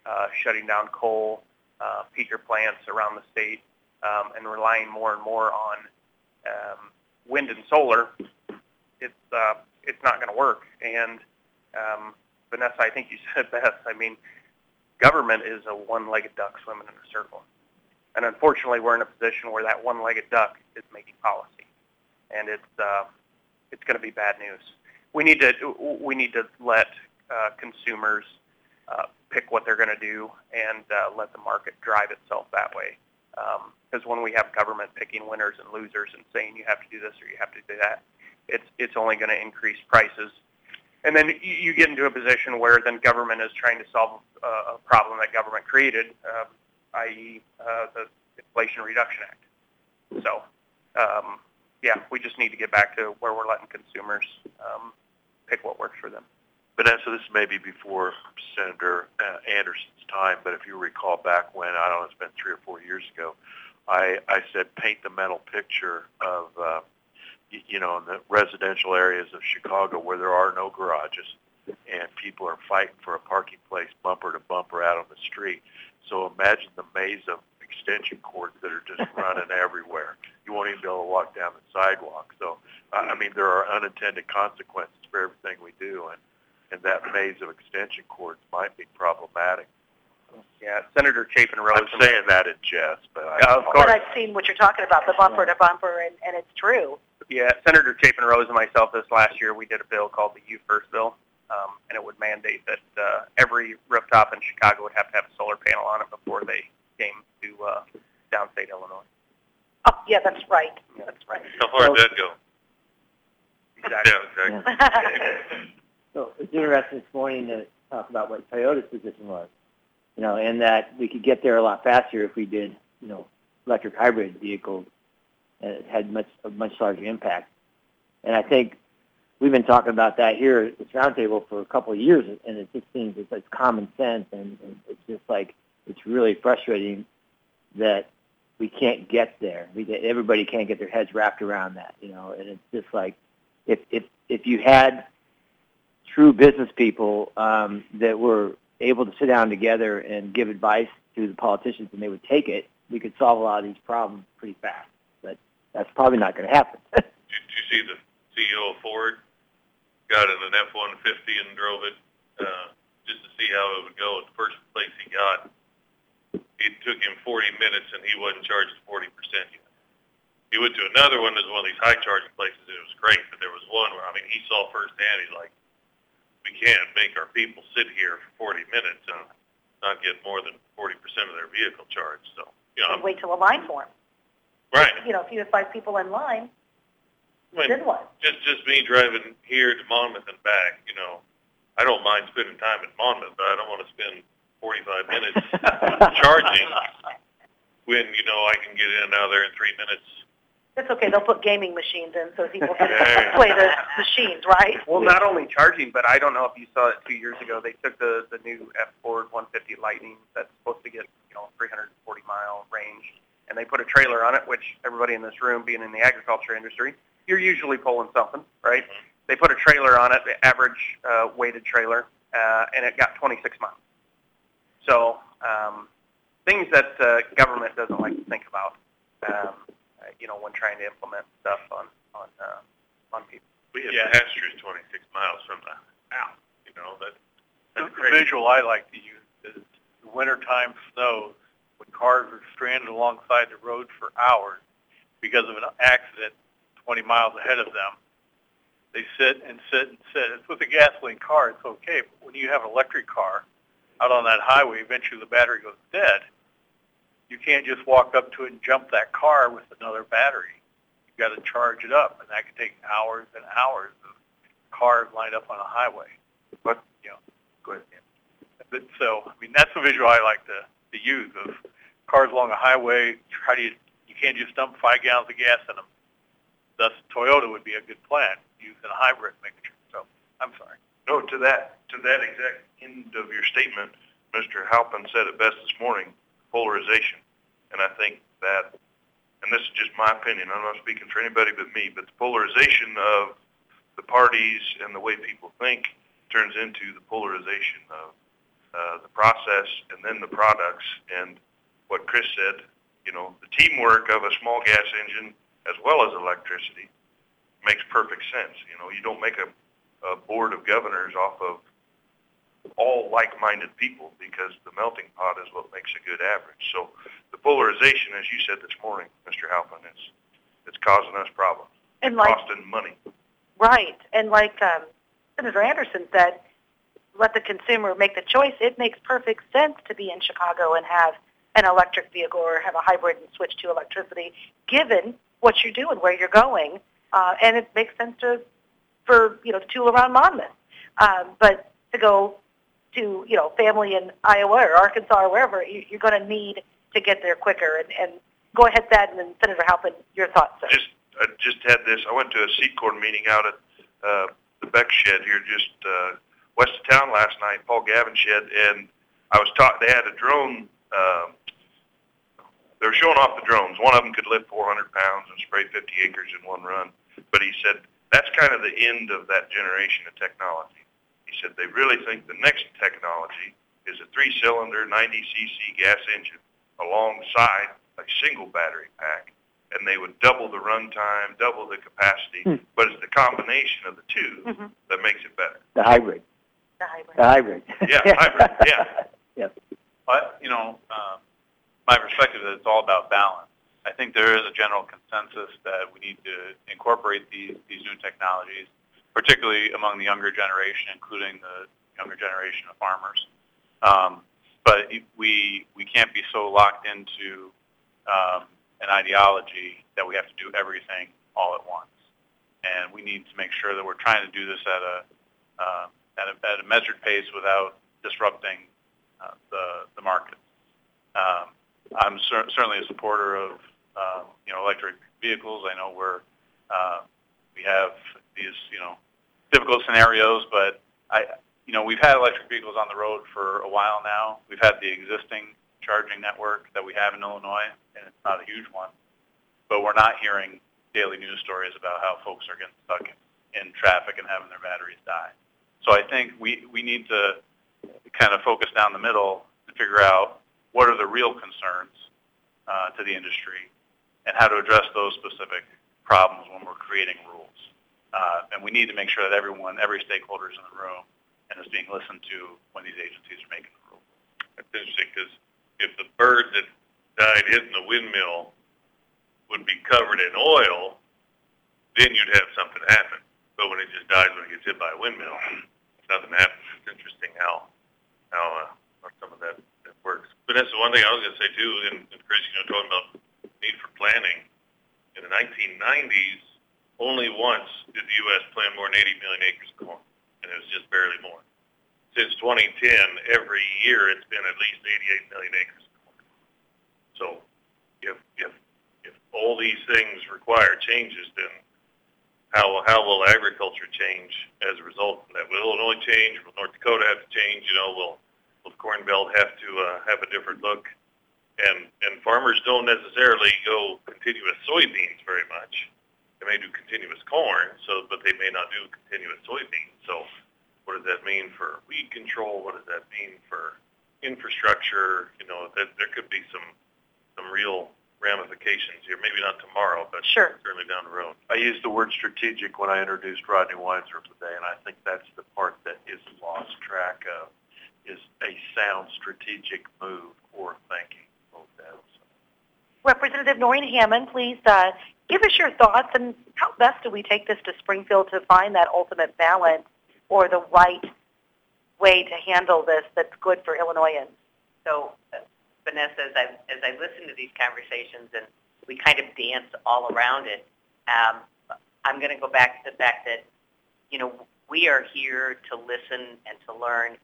uh, shutting down coal, uh, peaker plants around the state, um, and relying more and more on um, wind and solar, it's uh, it's not going to work. And um, Vanessa, I think you said best. I mean, government is a one-legged duck swimming in a circle. And unfortunately, we're in a position where that one-legged duck is making policy, and it's uh, it's going to be bad news. We need to we need to let uh, consumers uh, pick what they're going to do and uh, let the market drive itself that way. Because um, when we have government picking winners and losers and saying you have to do this or you have to do that, it's it's only going to increase prices and then you get into a position where then government is trying to solve uh, a problem that government created, uh, i.e., uh, the Inflation Reduction Act. So, um, yeah, we just need to get back to where we're letting consumers um, pick what works for them. Vanessa, this may be before Senator uh, Anderson's time, but if you recall back when, I don't know, it's been three or four years ago, I, I said paint the mental picture of uh, you know, in the residential areas of Chicago where there are no garages and people are fighting for a parking place bumper to bumper out on the street. So imagine the maze of extension cords that are just running everywhere. You won't even be able to walk down the sidewalk. So, I mean, there are unintended consequences for everything we do, and, and that maze of extension cords might be problematic. Yeah, Senator Chapin Rose. I'm saying that in jest, but I, yeah, of course. But I've seen what you're talking about, the bumper to bumper, and, and it's true. Yeah, Senator Chapin Rose and myself this last year, we did a bill called the You First bill, um, and it would mandate that uh, every rooftop in Chicago would have to have a solar panel on it before they came to uh, downstate Illinois. Oh, yeah, that's right. That's right. How far did that go? Exactly. Yeah, exactly. So it's interesting this morning to talk about what Toyota's position was, you know, and that we could get there a lot faster if we did, you know, electric hybrid vehicles and it had much a much larger impact. And I think we've been talking about that here at this roundtable for a couple of years, and it just seems it's, it's common sense, and, and it's just like it's really frustrating that we can't get there. We everybody can't get their heads wrapped around that, you know. And it's just like if if if you had true business people um, that were able to sit down together and give advice to the politicians, and they would take it, we could solve a lot of these problems pretty fast. That's probably not going to happen. did, did you see the CEO of Ford got in an F-150 and drove it uh, just to see how it would go? At the first place he got, it took him 40 minutes and he wasn't charged 40% yet. He went to another one, there's one of these high charging places, and it was great, but there was one where, I mean, he saw firsthand, he's like, we can't make our people sit here for 40 minutes and not get more than 40% of their vehicle charged. So, you know, wait till a line form. Right. You know, if you have five people in line, I mean, then what? just just me driving here to Monmouth and back, you know, I don't mind spending time in Monmouth, but I don't want to spend 45 minutes charging when you know I can get in and out of there in three minutes. That's okay. They'll put gaming machines in so people can Yeah. play the machines, right? Well, not only charging, but I don't know if you saw it two years ago. They took the the new F Ford 150 Lightning that's supposed to get you know 340 mile range, and they put a trailer on it, which everybody in this room, being in the agriculture industry, you're usually pulling something, right? They put a trailer on it, the average uh, weighted trailer, uh, and it got 26 miles. So um, things that uh, government doesn't like to think about. Um, you know, when trying to implement stuff on on uh, on people. We have Yeah. pastures 26 miles from the house. You know that. That's the crazy. visual I like to use is the wintertime snows, when cars are stranded alongside the road for hours because of an accident 20 miles ahead of them. They sit and sit and sit. It's with a gasoline car, it's okay. But when you have an electric car out on that highway, eventually the battery goes dead. You can't just walk up to it and jump that car with another battery. You've got to charge it up, and that can take hours and hours of cars lined up on a highway. But, you know, go ahead. But so, I mean, that's the visual I like to, to use of cars along a highway. How do you, you can't just dump five gallons of gas in them. Thus, Toyota would be a good plan, using a hybrid mixture. So, I'm sorry. No, to that, to that exact end of your statement, Mr. Halpin said it best this morning, polarization. And I think that, and this is just my opinion, I'm not speaking for anybody but me, but the polarization of the parties and the way people think turns into the polarization of uh, the process and then the products. And what Chris said, you know, the teamwork of a small gas engine as well as electricity makes perfect sense. You know, you don't make a a board of governors off of all like-minded people because the melting pot is what makes a good average. So the polarization, as you said this morning, Mr. Halpin, is it's causing us problems, And like, costing money. right, and like um, Senator Anderson said, let the consumer make the choice. It makes perfect sense to be in Chicago and have an electric vehicle or have a hybrid and switch to electricity, given what you do and where you're going. Uh, and it makes sense to, for, you know, to tool around Monmouth. Um, but to go to, you know, family in Iowa or Arkansas or wherever, you, you're going to need to get there quicker. And, and go ahead, Thad, and then Senator Halpin, your thoughts, sir. Just I just had this. I went to a seed corn meeting out at uh, the Beck Shed here, just uh, west of town last night, Paul Gavin Shed, and I was taught they had a drone. Uh, they were showing off the drones. One of them could lift 400 pounds and spray 50 acres in one run. But he said that's kind of the end of that generation of technology. He said they really think the next technology is a three-cylinder 90 cc gas engine alongside a single battery pack, and they would double the runtime, double the capacity. Hmm. But it's the combination of the two Mhm. that makes it better. The hybrid. The hybrid. The hybrid. Yeah, hybrid, yeah. Yep. But, you know, um, my perspective is it's all about balance. I think there is a general consensus that we need to incorporate these, these new technologies, particularly among the younger generation, including the younger generation of farmers. Um, but we, we can't be so locked into um, an ideology that we have to do everything all at once. And we need to make sure that we're trying to do this at a, uh, at a, at a measured pace without disrupting uh, the, the market. Um, I'm cer- certainly a supporter of, um, you know, electric vehicles. I know we're, uh, we have these, you know, difficult scenarios, but I, you know, we've had electric vehicles on the road for a while now. We've had the existing charging network that we have in Illinois, and it's not a huge one. But we're not hearing daily news stories about how folks are getting stuck in traffic and having their batteries die. So I think we, we need to kind of focus down the middle and figure out what are the real concerns uh, to the industry and how to address those specific problems when we're creating rules. Uh, and we need to make sure that everyone, every stakeholder is in the room and is being listened to when these agencies are making the rules. That's interesting because if the bird that died hitting the windmill would be covered in oil, then you'd have something happen. But when it just dies when it gets hit by a windmill, nothing happens. It's interesting how how, uh, how some of that, that works. But that's the one thing I was going to say too. And, and Chris, you know, talking about need for planning in the 1990s, only once did the U.S. plant more than 80 million acres of corn, and it was just barely more. Since 2010, every year it's been at least 88 million acres of corn. So if if if all these things require changes, then how how will agriculture change as a result of that? Will Illinois change? Will North Dakota have to change? You know, will will the Corn Belt have to uh, have a different look? And and farmers don't necessarily go continuous soybeans very much. They may do continuous corn, so but they may not do continuous soybeans. So what does that mean for weed control? What does that mean for infrastructure? You know, that there could be some some real ramifications here. Maybe not tomorrow, but Sure. certainly down the road. I used the word strategic when I introduced Rodney Weinzierl today, and I think that's the part that is lost track of, is a sound strategic move or thinking. Representative Norine Hammond, please uh, give us your thoughts and how best do we take this to Springfield to find that ultimate balance or the right way to handle this that's good for Illinoisans? So, Vanessa, as I as I listen to these conversations and we kind of dance all around it, um, I'm going to go back to the fact that you know we are here to listen and to learn,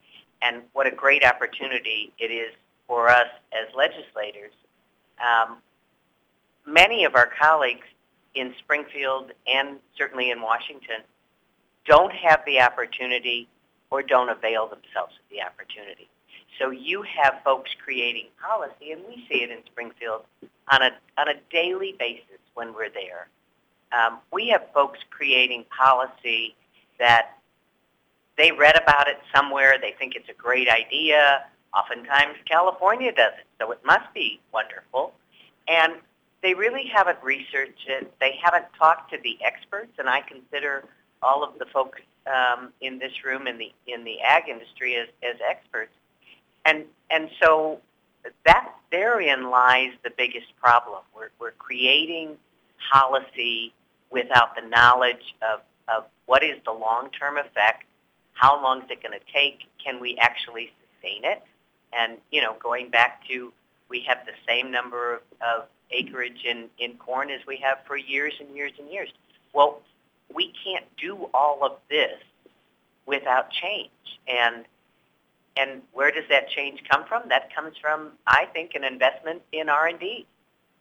and what a great opportunity it is for us as legislators. Um, many of our colleagues in Springfield and certainly in Washington don't have the opportunity or don't avail themselves of the opportunity. So you have folks creating policy, and we see it in Springfield on a on a daily basis when we're there. Um, we have folks creating policy that they read about it somewhere. They think it's a great idea. Oftentimes, California does it, so it must be wonderful. And they really haven't researched it. They haven't talked to the experts, and I consider all of the folks um, in this room in the in the ag industry as, as experts. And and so that therein lies the biggest problem. We're we're creating policy without the knowledge of, of what is the long term effect, how long is it going to take, can we actually sustain it? And you know, going back to we have the same number of, of acreage in, in corn as we have for years and years and years. Well, we can't do all of this without change. And and where does that change come from? That comes from, I think, an investment in R&D.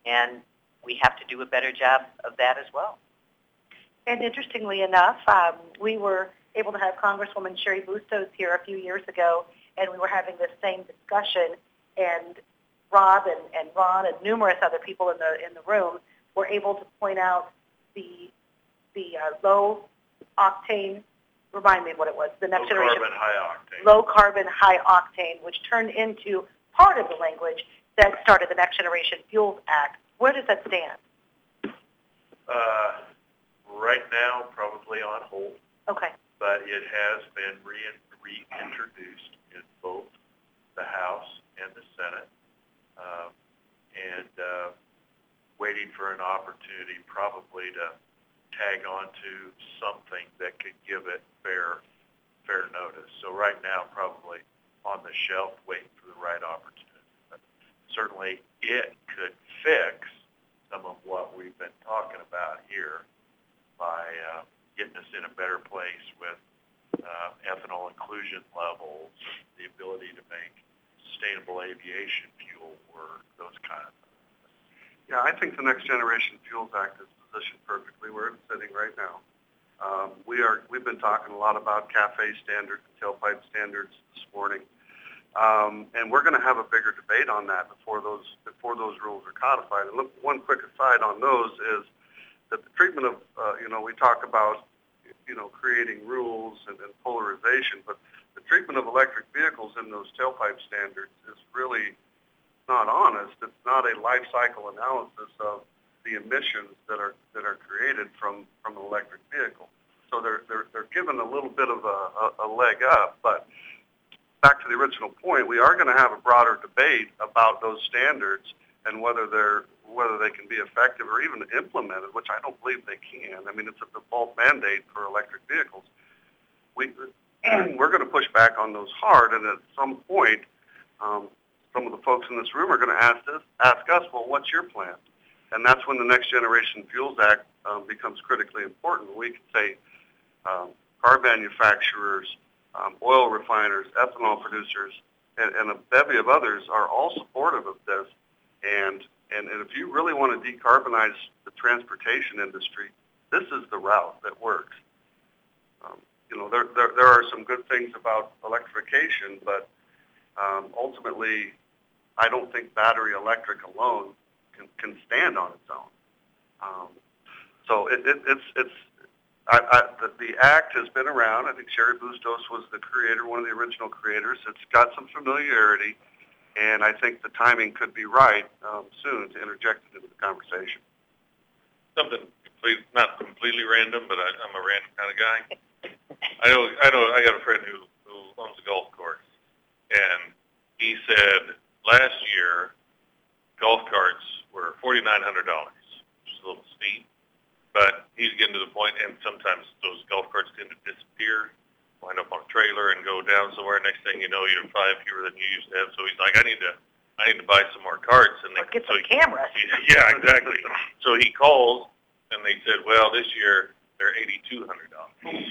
And we have to do a better job of that as well. And interestingly enough, um, we were able to have Congresswoman Cheri Bustos here a few years ago, and we were having this same discussion. And Rob and, and Ron and numerous other people in the in the room were able to point out the the uh, low octane. Remind me of what it was. The next Low generation carbon, high octane. low carbon, high octane, which turned into part of the language that started the Next Generation Fuels Act. Where does that stand? Uh, right now, probably on hold, Okay. but it has been re- reintroduced in both the House and the Senate, um, and uh, waiting for an opportunity probably to tag on to something that could give it fair fair notice. So right now, probably on the shelf, waiting for the right opportunity. But certainly, it could fix some of what we've been talking about here by uh, getting us in a better place with uh, ethanol inclusion levels, the ability to make sustainable aviation fuel work, those kind of things. Yeah, I think the Next Generation Fuels Act is positioned perfectly where it's sitting right now. Um, we are, we've been talking a lot about cafe standards tailpipe standards this morning. Um, and we're going to have a bigger debate on that before those, before those rules are codified. And look, one quick aside on those is that the treatment of, uh, you know, we talk about, you know, creating rules and, and polarization, but the treatment of electric vehicles in those tailpipe standards is really not honest. It's not a life cycle analysis of the emissions that are that are created from from an electric vehicle. So they're they're they're given a little bit of a, a, a leg up. But back to the original point, we are going to have a broader debate about those standards and whether they're whether they can be effective or even implemented, which I don't believe they can. I mean, it's a default mandate for electric vehicles. We we're going to push back on those hard, and at some point, um, some of the folks in this room are going to ask us ask us, well, what's your plan? And that's when the Next Generation Fuels Act um, becomes critically important. We can say um, car manufacturers, um, oil refiners, ethanol producers, and, and a bevy of others are all supportive of this. And, and, and if you really want to decarbonize the transportation industry, this is the route that works. Um, you know, there, there, there are some good things about electrification, but um, ultimately, I don't think battery electric alone can, can stand on its own. Um, so it, it, it's it's I, I, the, the act has been around. I think Cheri Bustos was the creator, one of the original creators. It's got some familiarity, and I think the timing could be right um, soon to interject it into the conversation. Something complete, not completely random, but I, I'm a random kind of guy. I know, I know, I got a friend who, who owns a golf course, and he said last year golf carts were forty nine hundred dollars, which is a little steep. But he's getting to the point, and sometimes those golf carts tend to disappear, wind up on a trailer, and go down somewhere. Next thing you know, you have five fewer than you used to have. So he's like, I need to, I need to buy some more carts. And they, Or get so some he, cameras. yeah, exactly. So he calls, and they said, well, this year they're eighty two hundred dollars.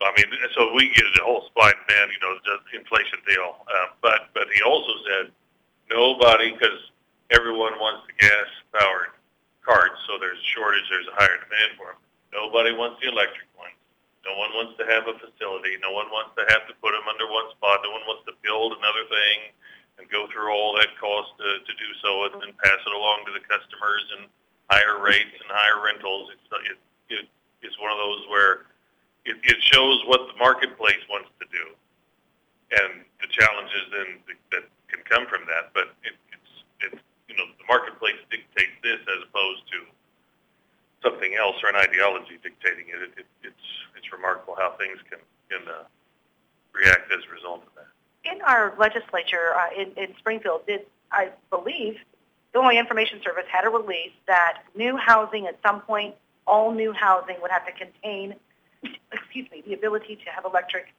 I mean, so we get the whole supply and you know, the inflation deal. Uh, but but he also said nobody, because everyone wants the gas powered carts, so there's a shortage, there's a higher demand for them. Nobody wants the electric ones. No one wants to have a facility. No one wants to have to put them under one spot. No one wants to build another thing and go through all that cost to, to do so and then pass it along to the customers and higher rates and higher rentals. It's it, it it's one of those where it, it shows what the marketplace wants to do and the challenges then that can come from that. But it, it's it's you know the marketplace dictates this as opposed to something else or an ideology dictating it. it, it it's it's remarkable how things can can uh, react as a result of that. In our legislature uh, in, in Springfield, did I believe the Illinois Information Service had a release that new housing at some point, all new housing would have to contain, excuse me, the ability to have electric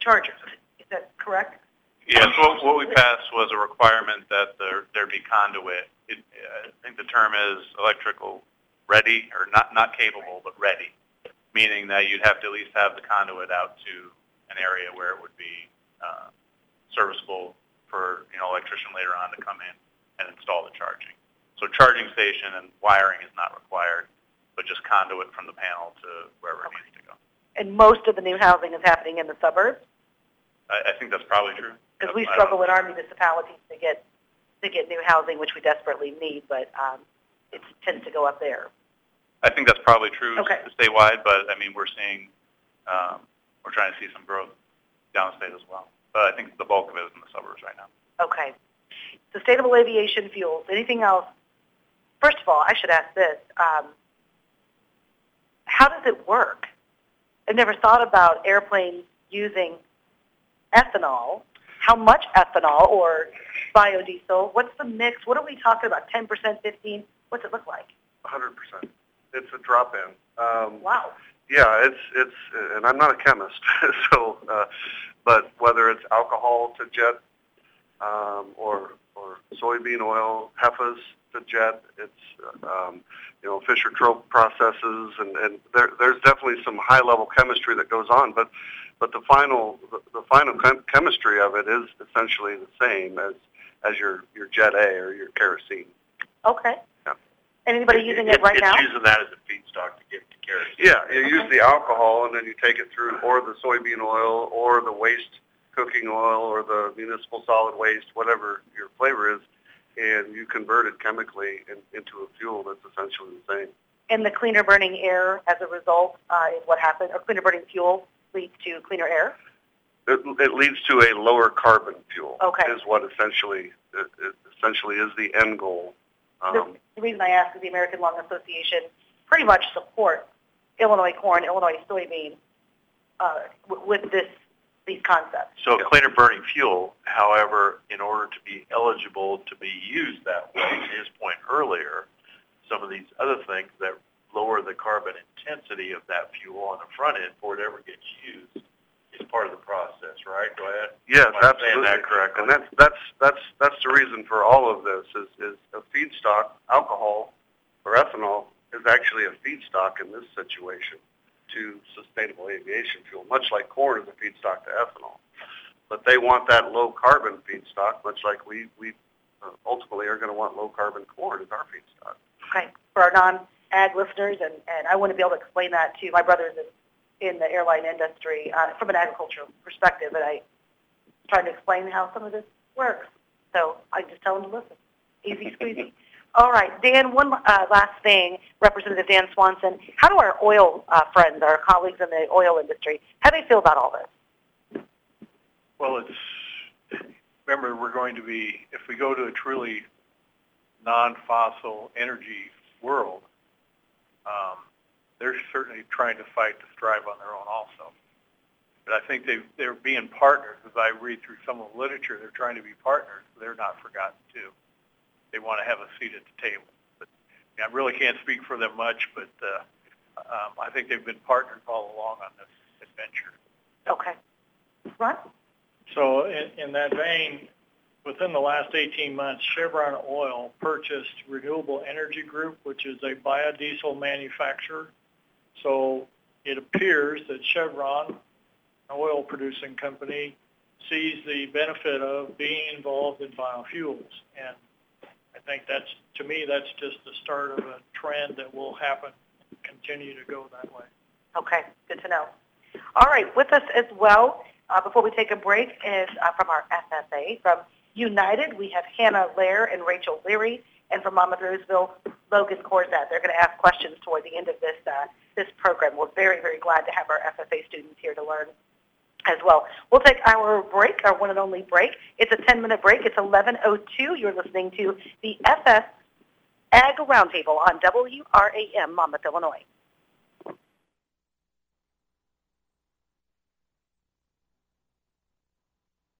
chargers. Is that correct? Yes, what, what we passed was a requirement that there, there be conduit. It, uh, I think the term is electrical ready, or not, not capable, but ready, meaning that you'd have to at least have the conduit out to an area where it would be uh, serviceable for, you know, electrician later on to come in and install the charging. So charging station and wiring is not required, but just conduit from the panel to wherever it needs to go. And most of the new housing is happening in the suburbs I, I think that's probably true. Because we struggle in our municipalities to get to get new housing, which we desperately need, but um, it tends to go up there. I think that's probably true Okay. statewide, but I mean, we're seeing, um, we're trying to see some growth downstate as well. But I think the bulk of it is in the suburbs right now. Okay. Sustainable aviation fuels. Anything else? First of all, I should ask this. Um, how does it work? I've never thought about airplanes using ethanol. How much ethanol or biodiesel? What's the mix? What are we talking about? 10%, 15? What's it look like? 100%. It's a drop-in. Um, Wow. Yeah, it's it's, and I'm not a chemist, so, uh, but whether it's alcohol to jet, um, or or soybean oil, HEFAs to jet, it's um, you know Fischer Tropsch processes, and and there there's definitely some high level chemistry that goes on, but but the final the, the final chem- chemistry of it is essentially the same as as your your jet A or your kerosene. Okay. Yeah. And anybody using it right now? It's using that as a feedstock to get to kerosene. Yeah, you use the alcohol and then you take it through, or the soybean oil, or the waste cooking oil, or the municipal solid waste, whatever your flavor is, and you convert it chemically in, into a fuel that's essentially the same. And the cleaner burning air as a result uh, is what happens, or cleaner burning fuel leads to cleaner air? It, it leads to a lower carbon fuel. Okay. Is what essentially it, it essentially is the end goal. The, Um, the reason I ask is the American Lung Association pretty much supports Illinois corn, Illinois soybean uh, w- with this these concepts. So cleaner burning fuel, however, in order to be eligible to be used that way, to his point earlier, some of these other things that lower the carbon intensity of that fuel on the front end before it ever gets used is part of the process, right? Go ahead. Yes, Am I saying absolutely. that correctly? And that's that's that's that's the reason for all of this is is a feedstock alcohol or ethanol is actually a feedstock in this situation to sustainable aviation fuel, much like corn is a feedstock to ethanol. But they want that low carbon feedstock, much like we we uh, ultimately are going to want low carbon corn as our feedstock. Okay, for our non-ag listeners, and, and I want to be able to explain that to my brothers in, in the airline industry uh, from an agricultural perspective, and I trying to explain how some of this works. So I just tell them to listen. Easy squeezy. All right, Dan, one uh, last thing, Representative Dan Swanson. How do our oil uh, friends, our colleagues in the oil industry, how do they feel about all this? Well, it's remember, we're going to be, if we go to a truly non-fossil energy world, um, they're certainly trying to fight to strive on their own also. But I think they they're being partners. As I read through some of the literature, they're trying to be partners. They're not forgotten too. They want to have a seat at the table. But yeah, I really can't speak for them much, but uh, um, I think they've been partners all along on this adventure. Okay. Ron? So in, in that vein, within the last 18 months, Chevron Oil purchased Renewable Energy Group, which is a biodiesel manufacturer. So it appears that Chevron, an oil producing company, sees the benefit of being involved in biofuels. And I think that's, to me, that's just the start of a trend that will happen and continue to go that way. Okay, good to know. All right, with us as well, uh, before we take a break, is uh, from our FFA, from United, we have Hannah Lair and Rachel Leary, and from Monmouth Roseville, Logan Corzat. They're going to ask questions toward the end of this uh, this program. We're very, very glad to have our FFA students here to learn as well. We'll take our break, our one and only break. It's a 10-minute break. It's 11.02. You're listening to the FS Ag Roundtable on WRAM Monmouth, Illinois.